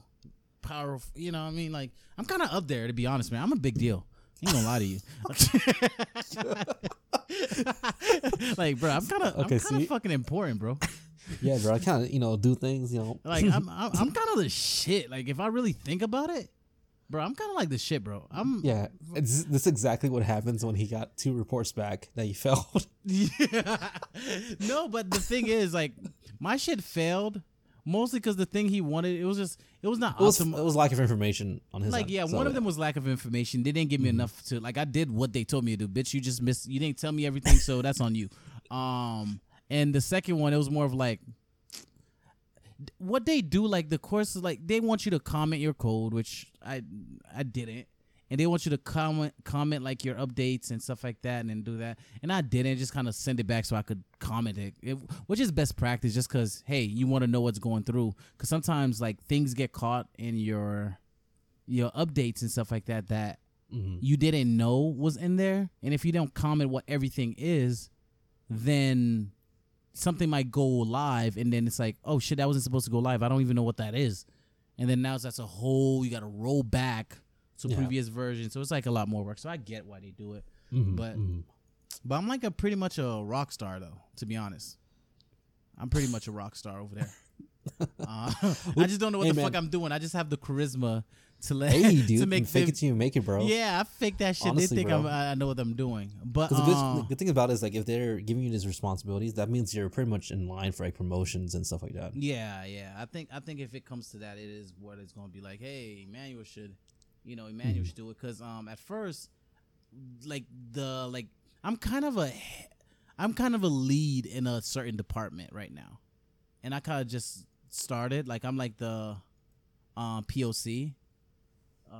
powerful. You know, what I mean, like I'm kind of up there to be honest, man. I'm a big deal. Ain't gonna lie to you. like, bro, I'm kind of, Okay, I'm kind of fucking important, bro. Yeah, bro. I kind of you know do things. You know. Like, I'm, I'm, I'm kind of the shit. Like, if I really think about it, bro, I'm kind of like the shit, bro. I'm, Yeah, it's, this is exactly what happens when he got two reports back that he failed. Yeah. no, but the thing is, like, my shit failed mostly because the thing he wanted, it was just, it was not It was, optimal. it was lack of information on his like, end, yeah, so- one of them was lack of information. They didn't give me enough to, like, I did what they told me to do. Bitch, you just missed, you didn't tell me everything, so that's on you. Um, and the second one, it was more of like, what they do, like the course is like they want you to comment your code, which I I didn't, and they want you to comment comment like your updates and stuff like that, and then do that, and I didn't. Just kind of send it back so I could comment it, it which is best practice. Just because hey, you want to know what's going through, because sometimes like things get caught in your your updates and stuff like that that Mhm. you didn't know was in there, and if you don't comment what everything is, then something might go live and then it's like oh shit that wasn't supposed to go live. I don't even know what that is. And then now that's a whole you gotta roll back to Yeah. previous version so it's like a lot more work. So i get why they do it. Mhm, but- mhm. but i'm like a pretty much a rock star though to be honest. I'm pretty much a rock star over there. Uh, i just don't know what Hey, the fuck i'm doing. I just have the charisma to let hey, to dude, make fake it till you make it, bro. yeah i fake that shit Honestly, they think. I'm, i know what i'm doing but the good, uh, the thing about it is like if they're giving you these responsibilities, that means you're pretty much in line for like promotions and stuff like that. Yeah, yeah. I think I think if it comes to that, it is what it's going to be like. Hey, Emmanuel should, you know, Emmanuel Mhm. should do it because um at first, like the like I'm kind of a I'm kind of a lead in a certain department right now, and I kind of just started like I'm like the um POC uh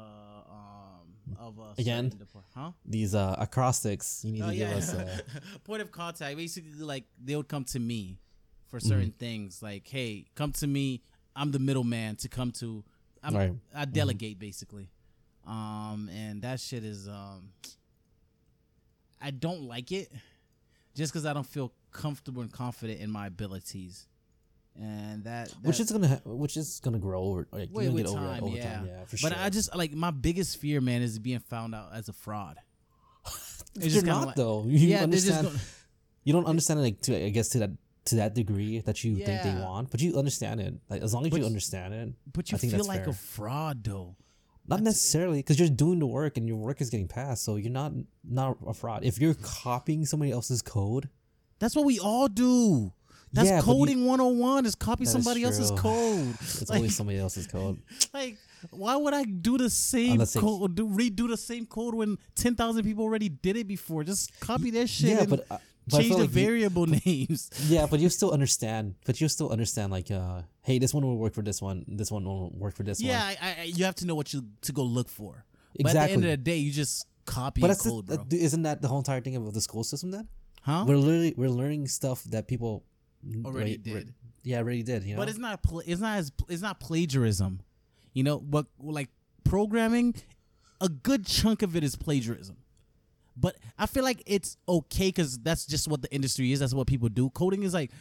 um of a Again? huh? These uh acrostics, you need Oh to yeah, give us. Uh, point of contact. Basically, like they would come to me for Mm-hmm. certain things. Like, hey, come to me. I'm the middleman to come to. I'm, Right. I delegate basically, um, and that shit is. Um, I don't like it, just because I don't feel comfortable and confident in my abilities, and that, which is gonna ha- which is gonna grow over. Like, Wait, you're gonna get over time, it over yeah. time. Yeah, for sure. But I just like my biggest fear, man, is being found out as a fraud. It's you're not like- though. You yeah, understand. gonna- you don't understand it like to I guess to that to that degree that you think they want, but you understand it. Like as long as But- you understand it, But you I think feel like fair. a fraud, though. not necessarily because you're doing the work and your work is getting passed, so you're not not a fraud. If you're copying somebody else's code, That's what we all do. That's Yeah, you- coding 101 is copy That is somebody else's code. it's like, always somebody else's code. like, why would I do the same Unless code, do, redo the same code when 10,000 people already did it before? Just copy their shit Yeah, but, uh, but change the like you- variable names. Yeah, but you still understand. But you still understand, like, uh, hey, this one will work for this one. This one will work for this Yeah, one. I, I, you have to know what you to go look for. But at the end of the day, you just copy But that's code, the, bro. isn't that the whole entire thing of the school system? Then huh? we're literally we're learning stuff that people Already did. yeah, already did. You know, But it's not pla- it's not as it's not plagiarism. You know, but like programming, a good chunk of it is plagiarism. But I feel like it's okay because that's just what the industry is. That's what people do. Coding is like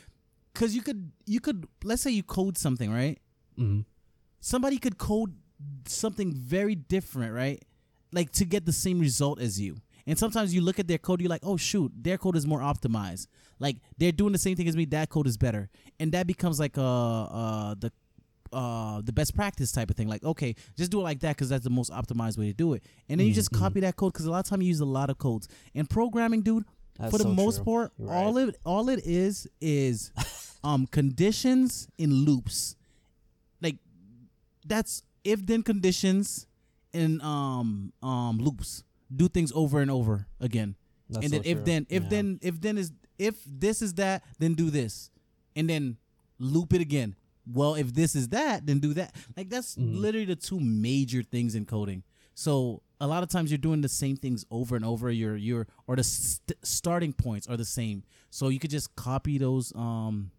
Cause you could you could let's say you code something, right? Mhm. Somebody could code something very different, right? Like to get the same result as you. And sometimes you look at their code, you're like, oh shoot, their code is more optimized. Like they're doing the same thing as me, that code is better. And that becomes like uh uh the uh the best practice type of thing. Like, okay, just do it like that because that's the most optimized way to do it. And then you just copy that code because a lot of time you use a lot of codes. And programming, dude, That's for the so most true. part, You're all right. it all it is is um conditions in loops. Like that's if then conditions in um um loops. Do things over and over again. That's and then so if true. then if Yeah. then if then is if this is that, then do this. And then loop it again. Well, if this is that, then do that. Like that's Mm-hmm. literally the two major things in coding. So a lot of times you're doing the same things over and over. Your your or the st- starting points are the same. So you could just copy those. Um,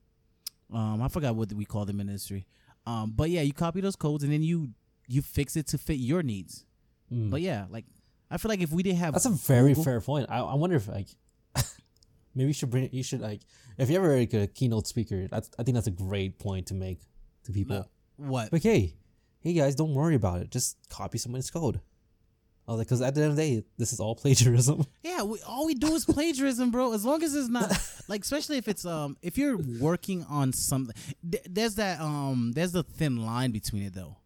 um, I forgot what we call them in industry. Um, but yeah, you copy those codes and then you you fix it to fit your needs. But yeah, like I feel like if we didn't have. That's a very Google- fair point. I, I wonder if like maybe you should bring you should like if you're ever like a keynote speaker, that's I think that's a great point to make to people. what Like, hey, hey guys, don't worry about it. Just copy someone's code. I was like, because at the end of the day, this is all plagiarism. Yeah, we, all we do is plagiarism, bro. As long as it's not like, especially if it's um, if you're working on something, th- there's that um, there's the thin line between it though.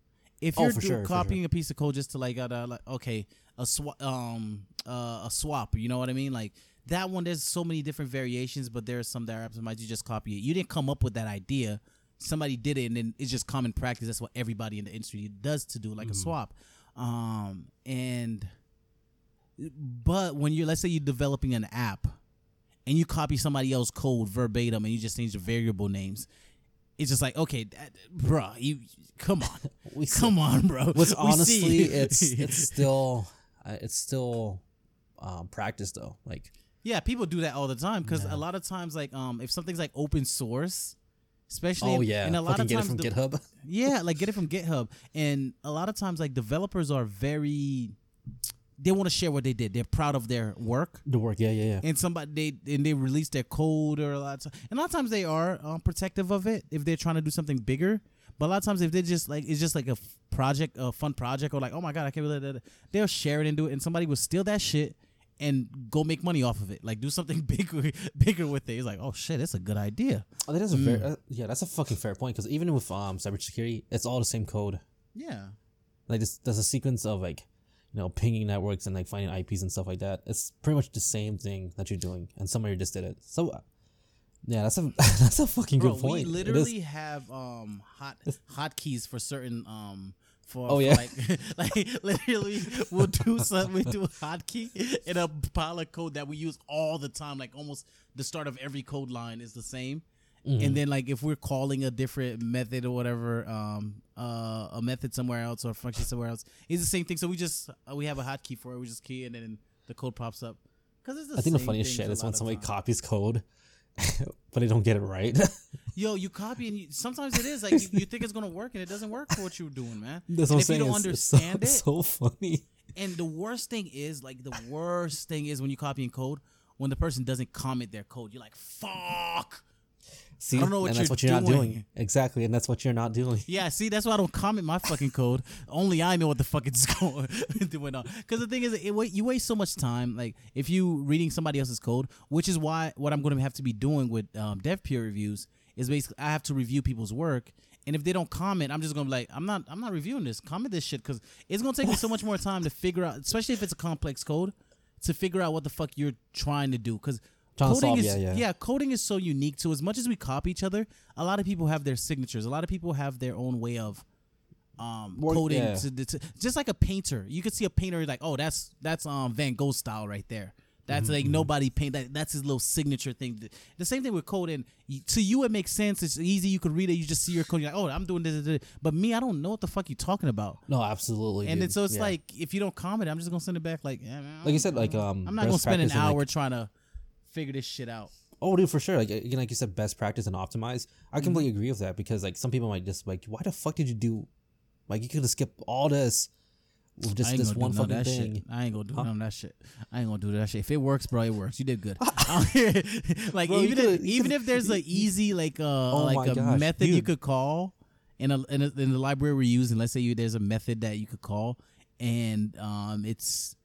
If Oh, you're for do- sure, copying a piece of code just to like, uh, like okay, a swap, um, uh, a swap, you know what I mean? Like that one, there's so many different variations, but there's some that are optimized. You just copy it. You didn't come up with that idea. Somebody did it, and then it's just common practice. That's what everybody in the industry does to do, like a swap. Um, and but when you're, let's say you're developing an app and you copy somebody else's code verbatim and you just change the variable names, it's just like, okay, that, bruh, you come on, We come on, bro. Which honestly, it's it's still uh, it's still um, practice though. Like yeah, people do that all the time because a lot of times, like, um, if something's like open source, especially, oh yeah, and a lot fucking of get it times from the- GitHub. Yeah, like get it from GitHub. And a lot of times, like developers are very, they want to share what they did. They're proud of their work. The work, yeah, yeah, yeah. and somebody they and they release their code or a lot of times, and a lot of times they are um, protective of it if they're trying to do something bigger. But a lot of times if they're just like it's just like a f- project, a fun project, or like oh my god, I can't believe that, they'll share it and do it, and somebody will steal that shit and go make money off of it, like do something bigger, bigger with it. It's like oh shit, that's a good idea. Oh, that is a very uh, yeah, that's a fucking fair point because even with um cybersecurity, it's all the same code. Yeah, Like this, there's a sequence of like you know pinging networks and like finding IPs and stuff like that. It's pretty much the same thing that you're doing, and somebody just did it. So yeah, that's a that's a fucking bro, good point. we literally have um hot hotkeys for certain um. For, Oh, for, yeah. like, like literally, we'll do something we do a hotkey in a pile of code that we use all the time. Like almost the start of every code line is the same, Mm-hmm. and then like if we're calling a different method or whatever, um, uh, a method somewhere else or a function somewhere else, it's the same thing. So we just uh, we have a hotkey for it. We just key and then the code pops up. Cause it's the I think the funniest shit is when somebody copies code, but they don't get it right. Yo, you copy and you, sometimes it is like you, you think it's gonna work and it doesn't work for what you're doing, man. That's and what I'm if saying. you don't it's, it's so, understand it, so funny. and the worst thing is like the worst thing is when you copy and code when the person doesn't comment their code, you're like, fuck. See, don't know what and that's you're what you're not doing. doing. Exactly, and that's what you're not doing. Yeah, see, that's why I don't comment my fucking code. Only I know what the fuck is going doing on. Because the thing is, it, you waste so much time. Like if you reading somebody else's code, which is why what I'm going to have to be doing with um, dev peer reviews is basically I have to review people's work. And if they don't comment, I'm just gonna be like, I'm not, I'm not reviewing this. Comment this shit because it's gonna take me so much more time to figure out, especially if it's a complex code, to figure out what the fuck you're trying to do. Because coding solve- is, yeah, yeah. coding is so unique. So as much as we copy each other, a lot of people have their signatures. A lot of people have their own way of um Work- coding yeah. to, to- just like a painter. You could see a painter like, oh, that's that's um Van Gogh style right there. That's Mm-hmm, like nobody paint that. That's his little signature thing. The same thing with coding. To you, it makes sense. It's easy. You could read it. You just see your code. You're like, oh, I'm doing this, this, this. But me, I don't know what the fuck you're talking about. No, absolutely. And then, so it's Yeah. like, if you don't comment, I'm just gonna send it back. Like, yeah, man, like you said, like um, I'm not gonna spend an hour like- trying to figure this shit out. Oh, dude, for sure. Like again, like you said, best practice and optimize. I Mm-hmm. completely agree with that because like some people might just like, why the fuck did you do? Like you could have skipped all this, with just this one fucking that thing. shit. I ain't gonna do Huh? none of that shit. I ain't gonna do that shit. If it works, bro, it works. You did good. like Bro, even if, even if there's an easy like uh Oh like a gosh, method you could call in a, in a in the library we're using. Let's say you there's a method that you could call, and um it's.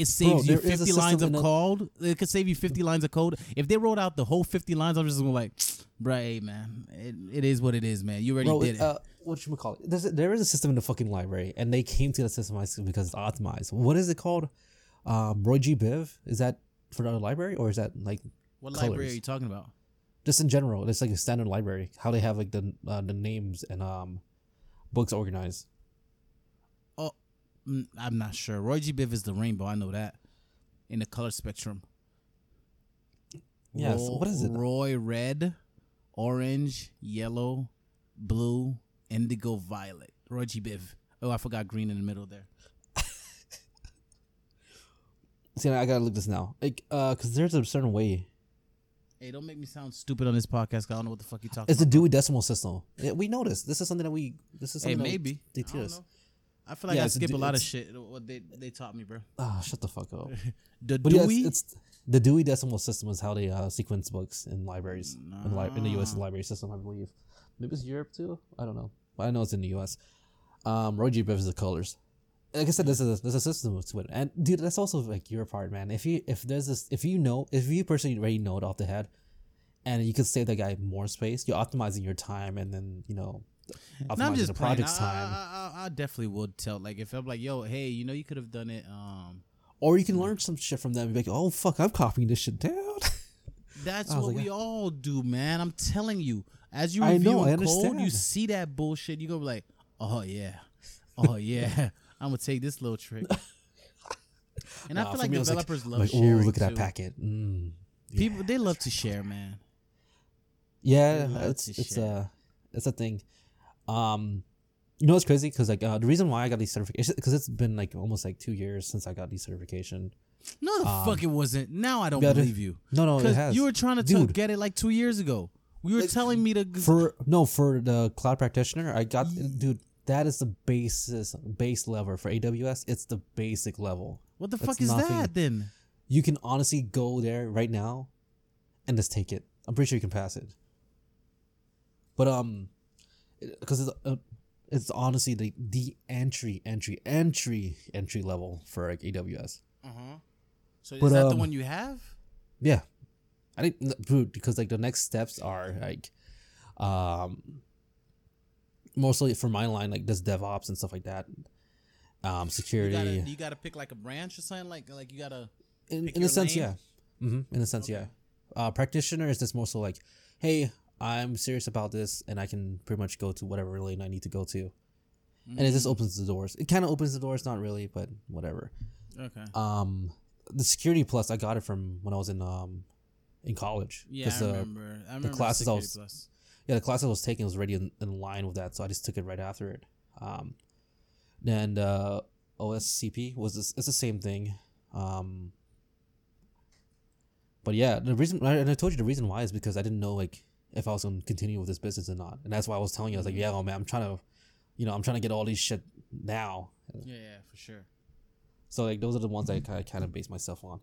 It saves you is a 50 lines of code. It could save you 50 lines of code. If they wrote out the whole 50 lines, I'm just gonna like, bruh, hey, man, it, it is what it is, man. You already Bro, did it. uh, what you call it? There's a, there is a system in the fucking library, and they came to the system because it's optimized. What is it called? Um, Roy G. Biv is that for the library, or is that like what library are you talking about? just in general? It's like a standard library. How they have like the uh, the names and um books organized. Mm, I'm not sure. Roy G. Biv is the rainbow. I know that. In the color spectrum. Yeah, so what is it? Roy red, orange, yellow, blue, indigo, violet. Roy G. Biv. Oh, I forgot green in the middle there. See, I gotta look this now, like uh, because there's a certain way. Hey, don't make me sound stupid on this podcast. 'cause I don't know what the fuck you talking It's the. Dewey Decimal System. Yeah, we know this. This is something that we. This is Hey, something that maybe. they teach us. know. I feel like Yeah, I skip a lot of shit. What they they taught me, bro. Ah, shut the fuck up. The But yeah, Dewey. it's, it's the Dewey Decimal System is how they uh, sequence books in libraries in, li- in the U.S. Library system, I believe. Maybe it's Europe too. I don't know, but I know it's in the U.S. Um, Roy G. Biv is the colors. Like I said, this is a, there's a system to it, and dude, that's also like your part, man. If you if there's this, if you know, if you personally already know it off the head, and you could save that guy more space, you're optimizing your time, and then you know, No, I'm just playing. project's I, time, I, I, I definitely would tell. Like if I'm like, yo, hey, you know, you could have done it. Um, or you can learn some shit from them. And be like, oh fuck, I'm copying this shit down. That's what like, we all do, man. I'm telling you. As you I review know, I code, you see that bullshit, you go be like, oh yeah, oh yeah, I'm gonna take this little trick. And I feel like me, was like- developers love like, oh, sharing. look at that packet. Mm. People they love to share, man. Yeah, it's it's share. uh it's a thing. Um, you know it's crazy? Because like uh, the reason why I got these certifications because it's been like almost like two years since I got these certification. No, the Um, fuck it wasn't. Now I don't yeah, the- believe you No, no, it because has. you were trying to Dude. t- get it like two years ago. You were Like, telling me to g- for no for the cloud practitioner. I got dude. That is the basis base level for AWS. It's the basic level. what the that's fuck is nothing. that then? You can honestly go there right now, and just take it. I'm pretty sure you can pass it. But um, because it's uh, it's honestly the the entry entry entry entry level for like AWS. Uh huh. So is But, that the um, one you have? Yeah, I didn't dude, because like the next steps are like, um, mostly for my line like does DevOps and stuff like that. Um, You security gotta, you gotta pick like a branch or something like like you gotta. in, in a sense, lane? yeah. Mm-hmm. In a sense, yeah. Uh, practitioner is just more so like, hey, I'm serious about this, and I can pretty much go to whatever lane I need to go to, and it just Mm. opens the doors. It kind of opens the doors, not really, but whatever. Okay. Um, the security plus, I got it from when I was in um, in college. Yeah, 'Cause, I remember. I remember classes I Security was- Plus. yeah, the class I was taking was already in, in line with that, so I just took it right after it. Um, then uh, OSCP was this, it's the same thing. Um, but yeah, the reason and I told you the reason why is because I didn't know like if I was gonna continue with this business or not, and that's why I was telling you I was like, yeah, oh man, I'm trying to, you know, I'm trying to get all these shit now. Yeah, yeah, for sure. So like those are the ones I kind of base myself on,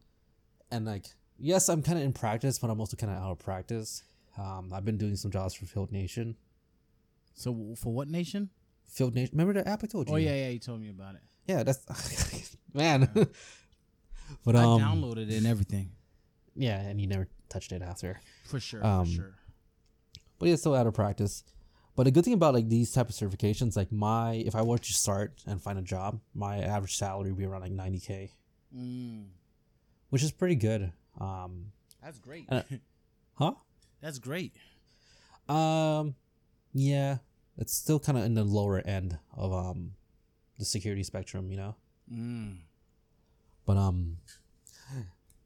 and like yes, I'm kind of in practice, but I'm also kind of out of practice. Um, I've been doing some jobs for Field Nation. So for what nation? Field Nation. Remember the app I told you? Oh yeah, yeah, you told me about it. yeah. That's man. but I um, downloaded it and everything. yeah, and you never touched it after. For sure, um, for sure. But it's still out of practice. But the good thing about like these type of certifications, like my, if I were to start and find a job, my average salary would be around like ninety k, Mm, which is pretty good. Um, that's great. Uh, huh? that's great. Um, yeah, it's still kind of in the lower end of um the security spectrum, you know. Mm. But um,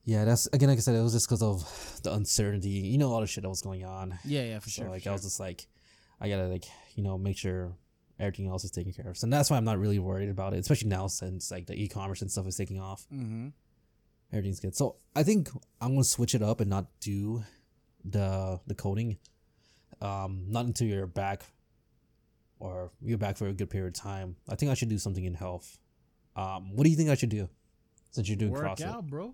yeah, that's again like I said, it was just because of the uncertainty. You know, all the shit that was going on. Yeah, yeah, for so sure. for like sure. I was just like, I gotta like you know make sure everything else is taken care of. So that's why I'm not really worried about it, especially now since like the e-commerce and stuff is taking off. mm-hmm. Everything's good. So I think I'm gonna switch it up and not do the the coding. Um, not until you're back, or you're back for a good period of time. I think I should do something in health, Um, what do you think I should do since you're doing Work CrossFit? out, bro.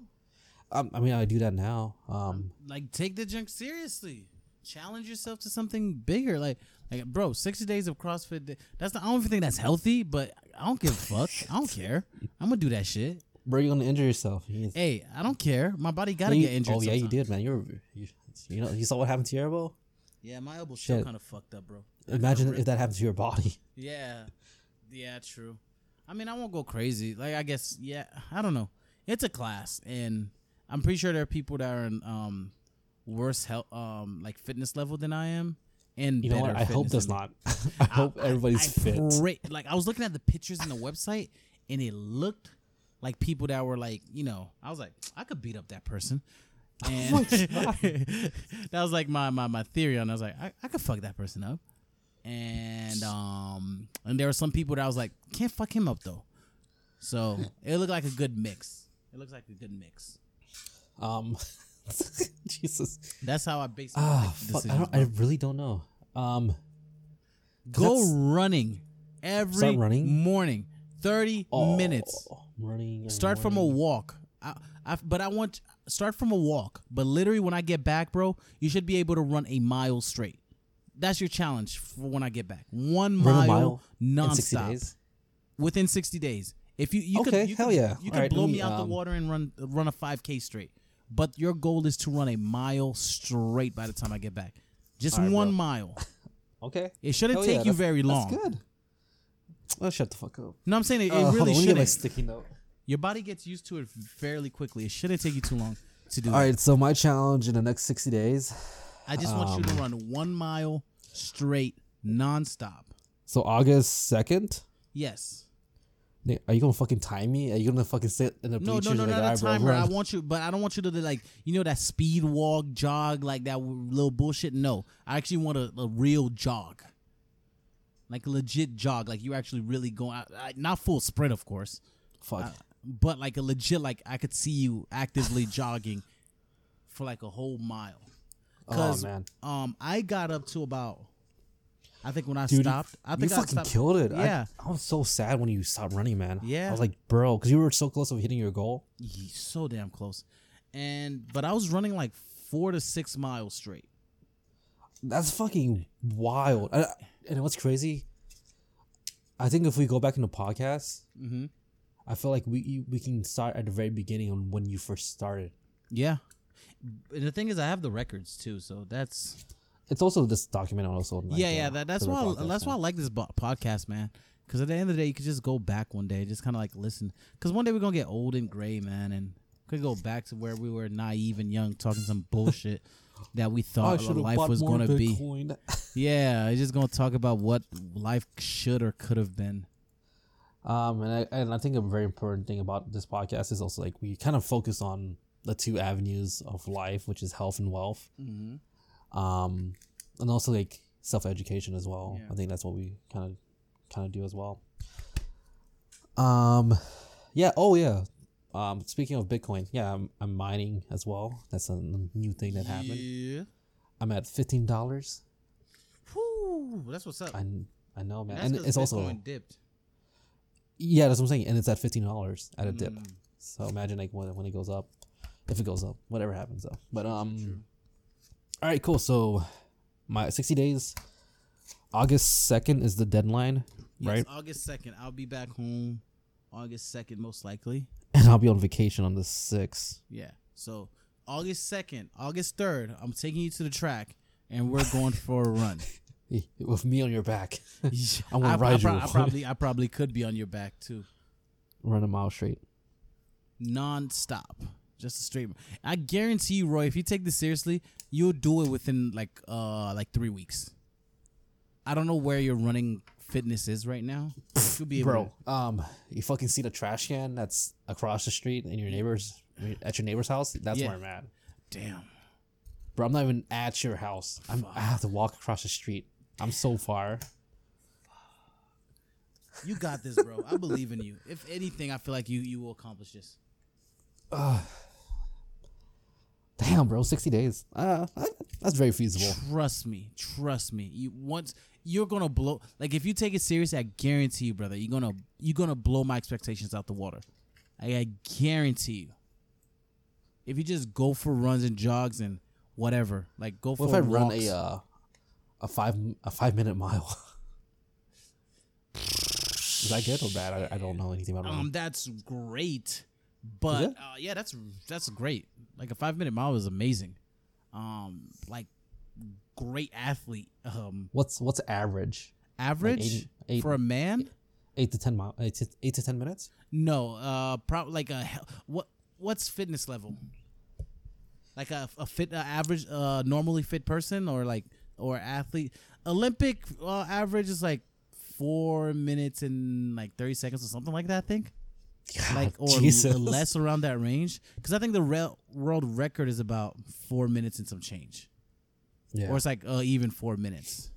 Um, I mean, I do that now. Um, Like take the junk seriously. Challenge yourself to something bigger. Like, like, bro, sixty days of CrossFit. day- That's the I don't even think that's healthy, but I don't give a fuck. I don't care. I'm gonna do that shit. bro, you're gonna injure yourself. You- Hey, I don't care. My body gotta you- get injured. Oh yeah, you did, man. You're, you, you know, you saw what happened to your elbow. Yeah, my elbow's still Shit. kind of fucked up, bro. Imagine if that happened to your body. Yeah, yeah, true. I mean, I won't go crazy. Like, I guess, yeah, I don't know. It's a class, and I'm pretty sure there are people that are in um worse health, um, like fitness level than I am, and You know what? I hope fitness there's than me. not. I hope everybody's I fit. pray- like I was looking at the pictures in the website, and it looked like people that were like, you know, I was like, I could beat up that person. Oh And that was like my, my my theory on. it. I was like, I, I could fuck that person up, and um, and there were some people that I was like, can't fuck him up though. So it looked like a good mix. It looks like a good mix. Um, Jesus. That's how I base. Ah, fuck. I, don't, I really don't know. Um, Go running every running? morning, thirty oh, minutes. running. in the Start from a walk. I, I, but I want start from a walk. But literally, when I get back, bro, you should be able to run a mile straight. That's your challenge for when I get back. One Run mile, mile nonstop 60 days. within sixty days. If you you Okay, could, you hell could, yeah. you could Alright, blow me, me, out the um, water and run run a five k straight. But your goal is to run a mile straight by the time I get back. Just Alright, one bro. mile. Okay. It shouldn't Hell take yeah, you very long. That's good. Oh, shut the fuck up. No, I'm saying it, it Uh, really me get shouldn't. sticky note. Your body gets used to it fairly quickly. It shouldn't take you too long to do All that. right, so my challenge in the next 60 days. I just want you to Um, run one mile straight, nonstop. So August 2nd. Yes. Are you gonna fucking time me? Are you gonna fucking sit in the No, bleachers no, no, like, not "All a timer. I want you, but I don't want you to do like you know that speed walk, jog, like that little bullshit. No, I actually want a, a real jog, like a legit jog, like you're actually really going, out, uh, not full sprint, of course, Fuck. uh, but like a legit, like I could see you actively jogging for like a whole mile. oh man, um, I got up to about, I think when I Dude, stopped, I you think I fucking stopped. killed it. Yeah. I, was so sad when you stopped running, man. Yeah. I was like, bro, because you were so close of hitting your goal. Ye- so damn close, and but I was running like four to six miles straight. That's fucking wild. I, and what's crazy? I think if we go back in the podcast, Mm-hmm. I feel like we we can start at the very beginning on when you first started. Yeah. And the thing is, I have the records too, so that's It's also this document also. like, yeah, yeah. That, that's why podcast, that's why I like this bo- podcast, man. Because at the end of the day, you could just go back one day, just kind of like listen. Because one day we're gonna get old and gray, man, and could go back to where we were naive and young, talking some bullshit that we thought life was gonna be. Yeah, it's just gonna talk about what life should or could have been. Um, and I and I think a very important thing about this podcast is also like we kind of focus on the two avenues of life, which is health and wealth. Mm-hmm. Um, and also like self education as well. Yeah. I think that's what we kind of kind of do as well. Um, yeah. Oh yeah. Um, speaking of Bitcoin, yeah, I'm, I'm mining as well. That's a new thing that happened. Yeah. I'm at fifteen dollars. Whew, that's what's up. I I know, man, and 'cause it's also Bitcoin dipped. yeah, that's what I'm saying, and it's at fifteen dollars at a dip. Mm. So imagine like when when it goes up, if it goes up, whatever happens though. But um, all right, cool. So my sixty days, August second is the deadline, Yes, right? August second, I'll be back home. August second, most likely. And I'll be on vacation on the sixth. Yeah. So August second, August third, I'm taking you to the track, and we're going for a run. with me on your back, I, I'm gonna I, ride you. pro- I probably, I probably could be on your back too, run a mile straight. non-stop, just a straight. I guarantee you, Roy, if you take this seriously, you'll do it within like, uh, like three weeks. I don't know where your running fitness is right now. You'll be able Bro, um, you fucking see the trash can that's across the street in your neighbor's at your neighbor's house? That's Yeah. where I'm at. Damn. Bro, I'm not even at your house. I'm, I have to walk across the street. I'm so far. You got this, bro. I believe in you. If anything, I feel like you you will accomplish this. Damn, bro, 60 days. Uh, that's very feasible. Trust me, trust me. You once you're gonna blow. Like if you take it serious, I guarantee you, brother, you're gonna you're gonna blow my expectations out the water. I, I guarantee you. If you just go for runs and jogs and whatever, like go for What if I run a uh, a five a five minute mile? Is that good or bad? I, I don't know anything about running. Um, that's great, but uh, yeah, that's that's great. Like a five minute mile is amazing. Um, like great athlete. Um, what's what's average? average eight- eight- for a man? Eight to ten mile. Eight to, eight to ten minutes. No, uh, probably like a what? What's fitness level? Like a, a fit, uh, average, uh, normally fit person, or like or athlete. Olympic uh, average is like four minutes and like thirty seconds or something like that. I think. Like or Jesus. less around that range because I think the re- world record is about four minutes and some change, Yeah. or it's like uh, even four minutes,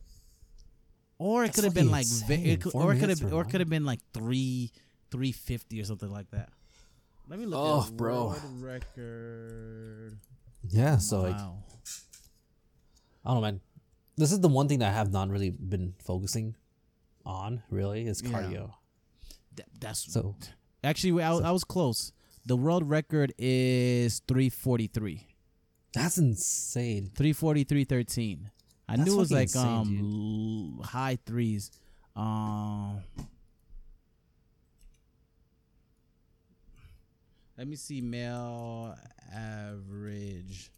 or it could have been like ve- it could, or it could have or it could have been like three three fifty or something like that. Let me look Oh, at bro. world record. yeah. So like. I don't know, man. This is the one thing that I have not really been focusing on. Really, is Yeah. cardio. Th- that's So actually I, was- I was close. The world record is three forty three. that's insane. 343.13. i That's knew it was like insane, um l- high threes um let me see male average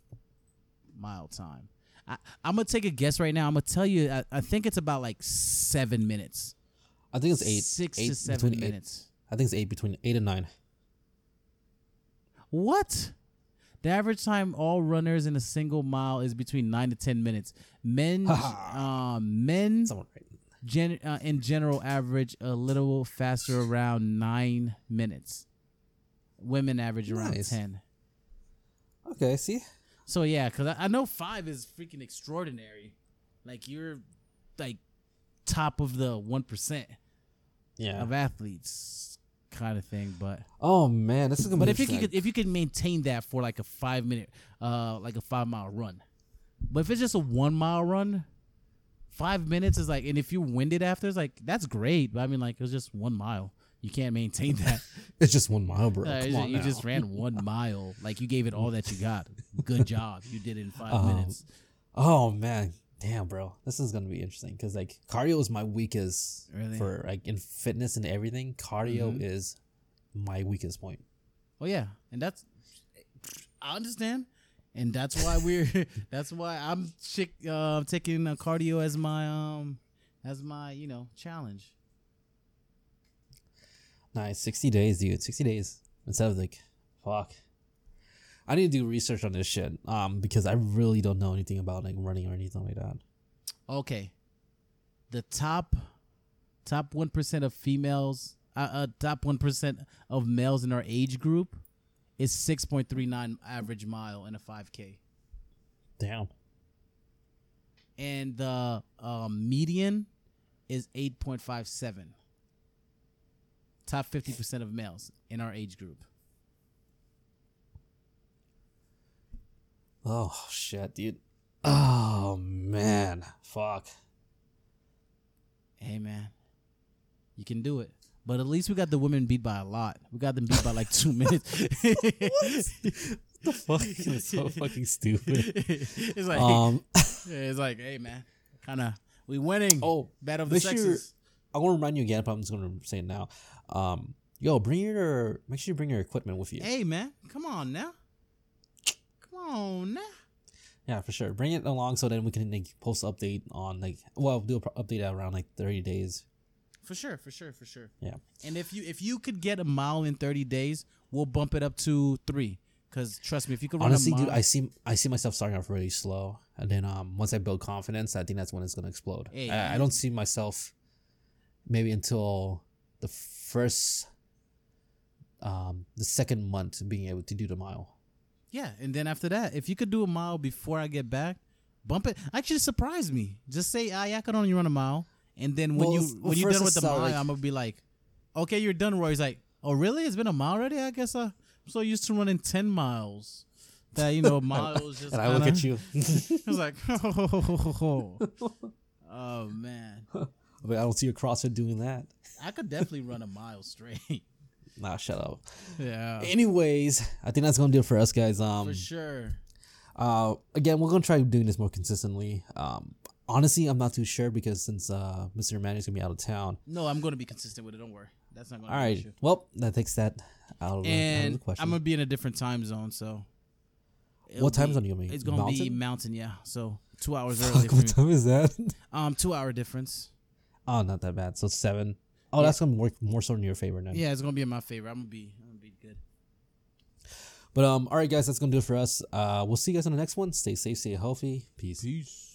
mile time I, i'm gonna take a guess right now i'm gonna tell you I, I think it's about like seven minutes I think it's eight. six eight to seven between eight- minutes I think it's eight between eight and nine. What? The average time all runners in a single mile is between nine to ten minutes. Men, um, men gen, uh, in general average a little faster, around nine minutes. Women average around Nice. ten. Okay. I see. So yeah, because I, I know five is freaking extraordinary. Like you're like top of the one percent Yeah. of athletes, kind of thing. But Oh man, this is gonna. But if you interesting. could, if you could maintain that for like a five minute, uh, like a five mile run, but if it's just a one mile run, five minutes is like, and if you're winded after, it's like that's great. But I mean, like it was just one mile. You can't maintain that. it's just one mile, bro. Uh, Come you you just ran one mile. Like you gave it all that you got. Good job. You did it in five Um, minutes. Oh man, damn, bro. This is gonna be interesting because like cardio is my weakest Really? for like in fitness and everything. Cardio Mhm. is my weakest point. Oh yeah, and that's I understand, and that's why we're that's why I'm chick, uh, taking uh, cardio as my um as my you know challenge. Nice, sixty days, dude. Sixty days instead of like, fuck. I need to do research on this shit, um, because I really don't know anything about like running or anything like that. Okay, the top top one percent of females, uh, uh top one percent of males in our age group is six point three nine average mile in a five k, Damn. and the um, median is eight point five seven. Top fifty percent of males in our age group. Oh shit, dude. Oh man, fuck. Hey man, you can do it. But at least we got the women beat by a lot. We got them beat by like two minutes. What the fuck is so fucking stupid. it's like Um, it's like, hey man, kind of we winning. oh, battle of the sexes. I want to remind you again, but I'm just gonna say it now. Um, yo, bring your make sure you bring your equipment with you. Hey man, come on now, on. Yeah, for sure. Bring it along so then we can like post update on like well do a pro- update around like 30 days. For sure, for sure, for sure. Yeah. And if you if you could get a mile in thirty days, we'll bump it up to three. Cause trust me, if you could run Honestly, a mile, dude, I see I see myself starting off really slow, and then um once I build confidence, I think that's when it's gonna explode. Hey, I, I you- don't see myself maybe until the first um the second month being able to do the mile. Yeah, and then after that, if you could do a mile before I get back, bump it. Actually, surprise me. Just say, "Ah, yeah, I could only run a mile," and then when Well, you well, when you're done with the mile, like- I'm gonna be like, "Okay, you're done." Roy's like, "Oh, really? It's been a mile already? I guess uh, I'm so used to running ten miles that you know miles just." And I look at you. I was like, Oh man, But I don't see a CrossFit doing that. I could definitely run a mile straight. Nah, shut up. yeah, Anyways, I think that's gonna do it for us, guys. Um, for sure. uh, again, we're gonna try doing this more consistently. Um, honestly, I'm not too sure because since uh, Mr. Manny's gonna be out of town. No, I'm going to be consistent with it. Don't worry. That's not going All to be an right. issue. Well, that takes that out of, the, out of And the question. I'm gonna be in a different time zone, so. what time zone are you gonna be? It's gonna be Mountain? mountain, yeah. So two hours early. Fuck, For what time is that? Um, two hour difference. oh, not that bad. So seven. Oh, Yeah. that's gonna work more so in your favor now. Yeah, it's gonna be in my favor. I'm gonna be, I'm gonna be good. But um, all right, guys, that's gonna do it for us. Uh, we'll see you guys on the next one. Stay safe, stay healthy. Peace. Peace.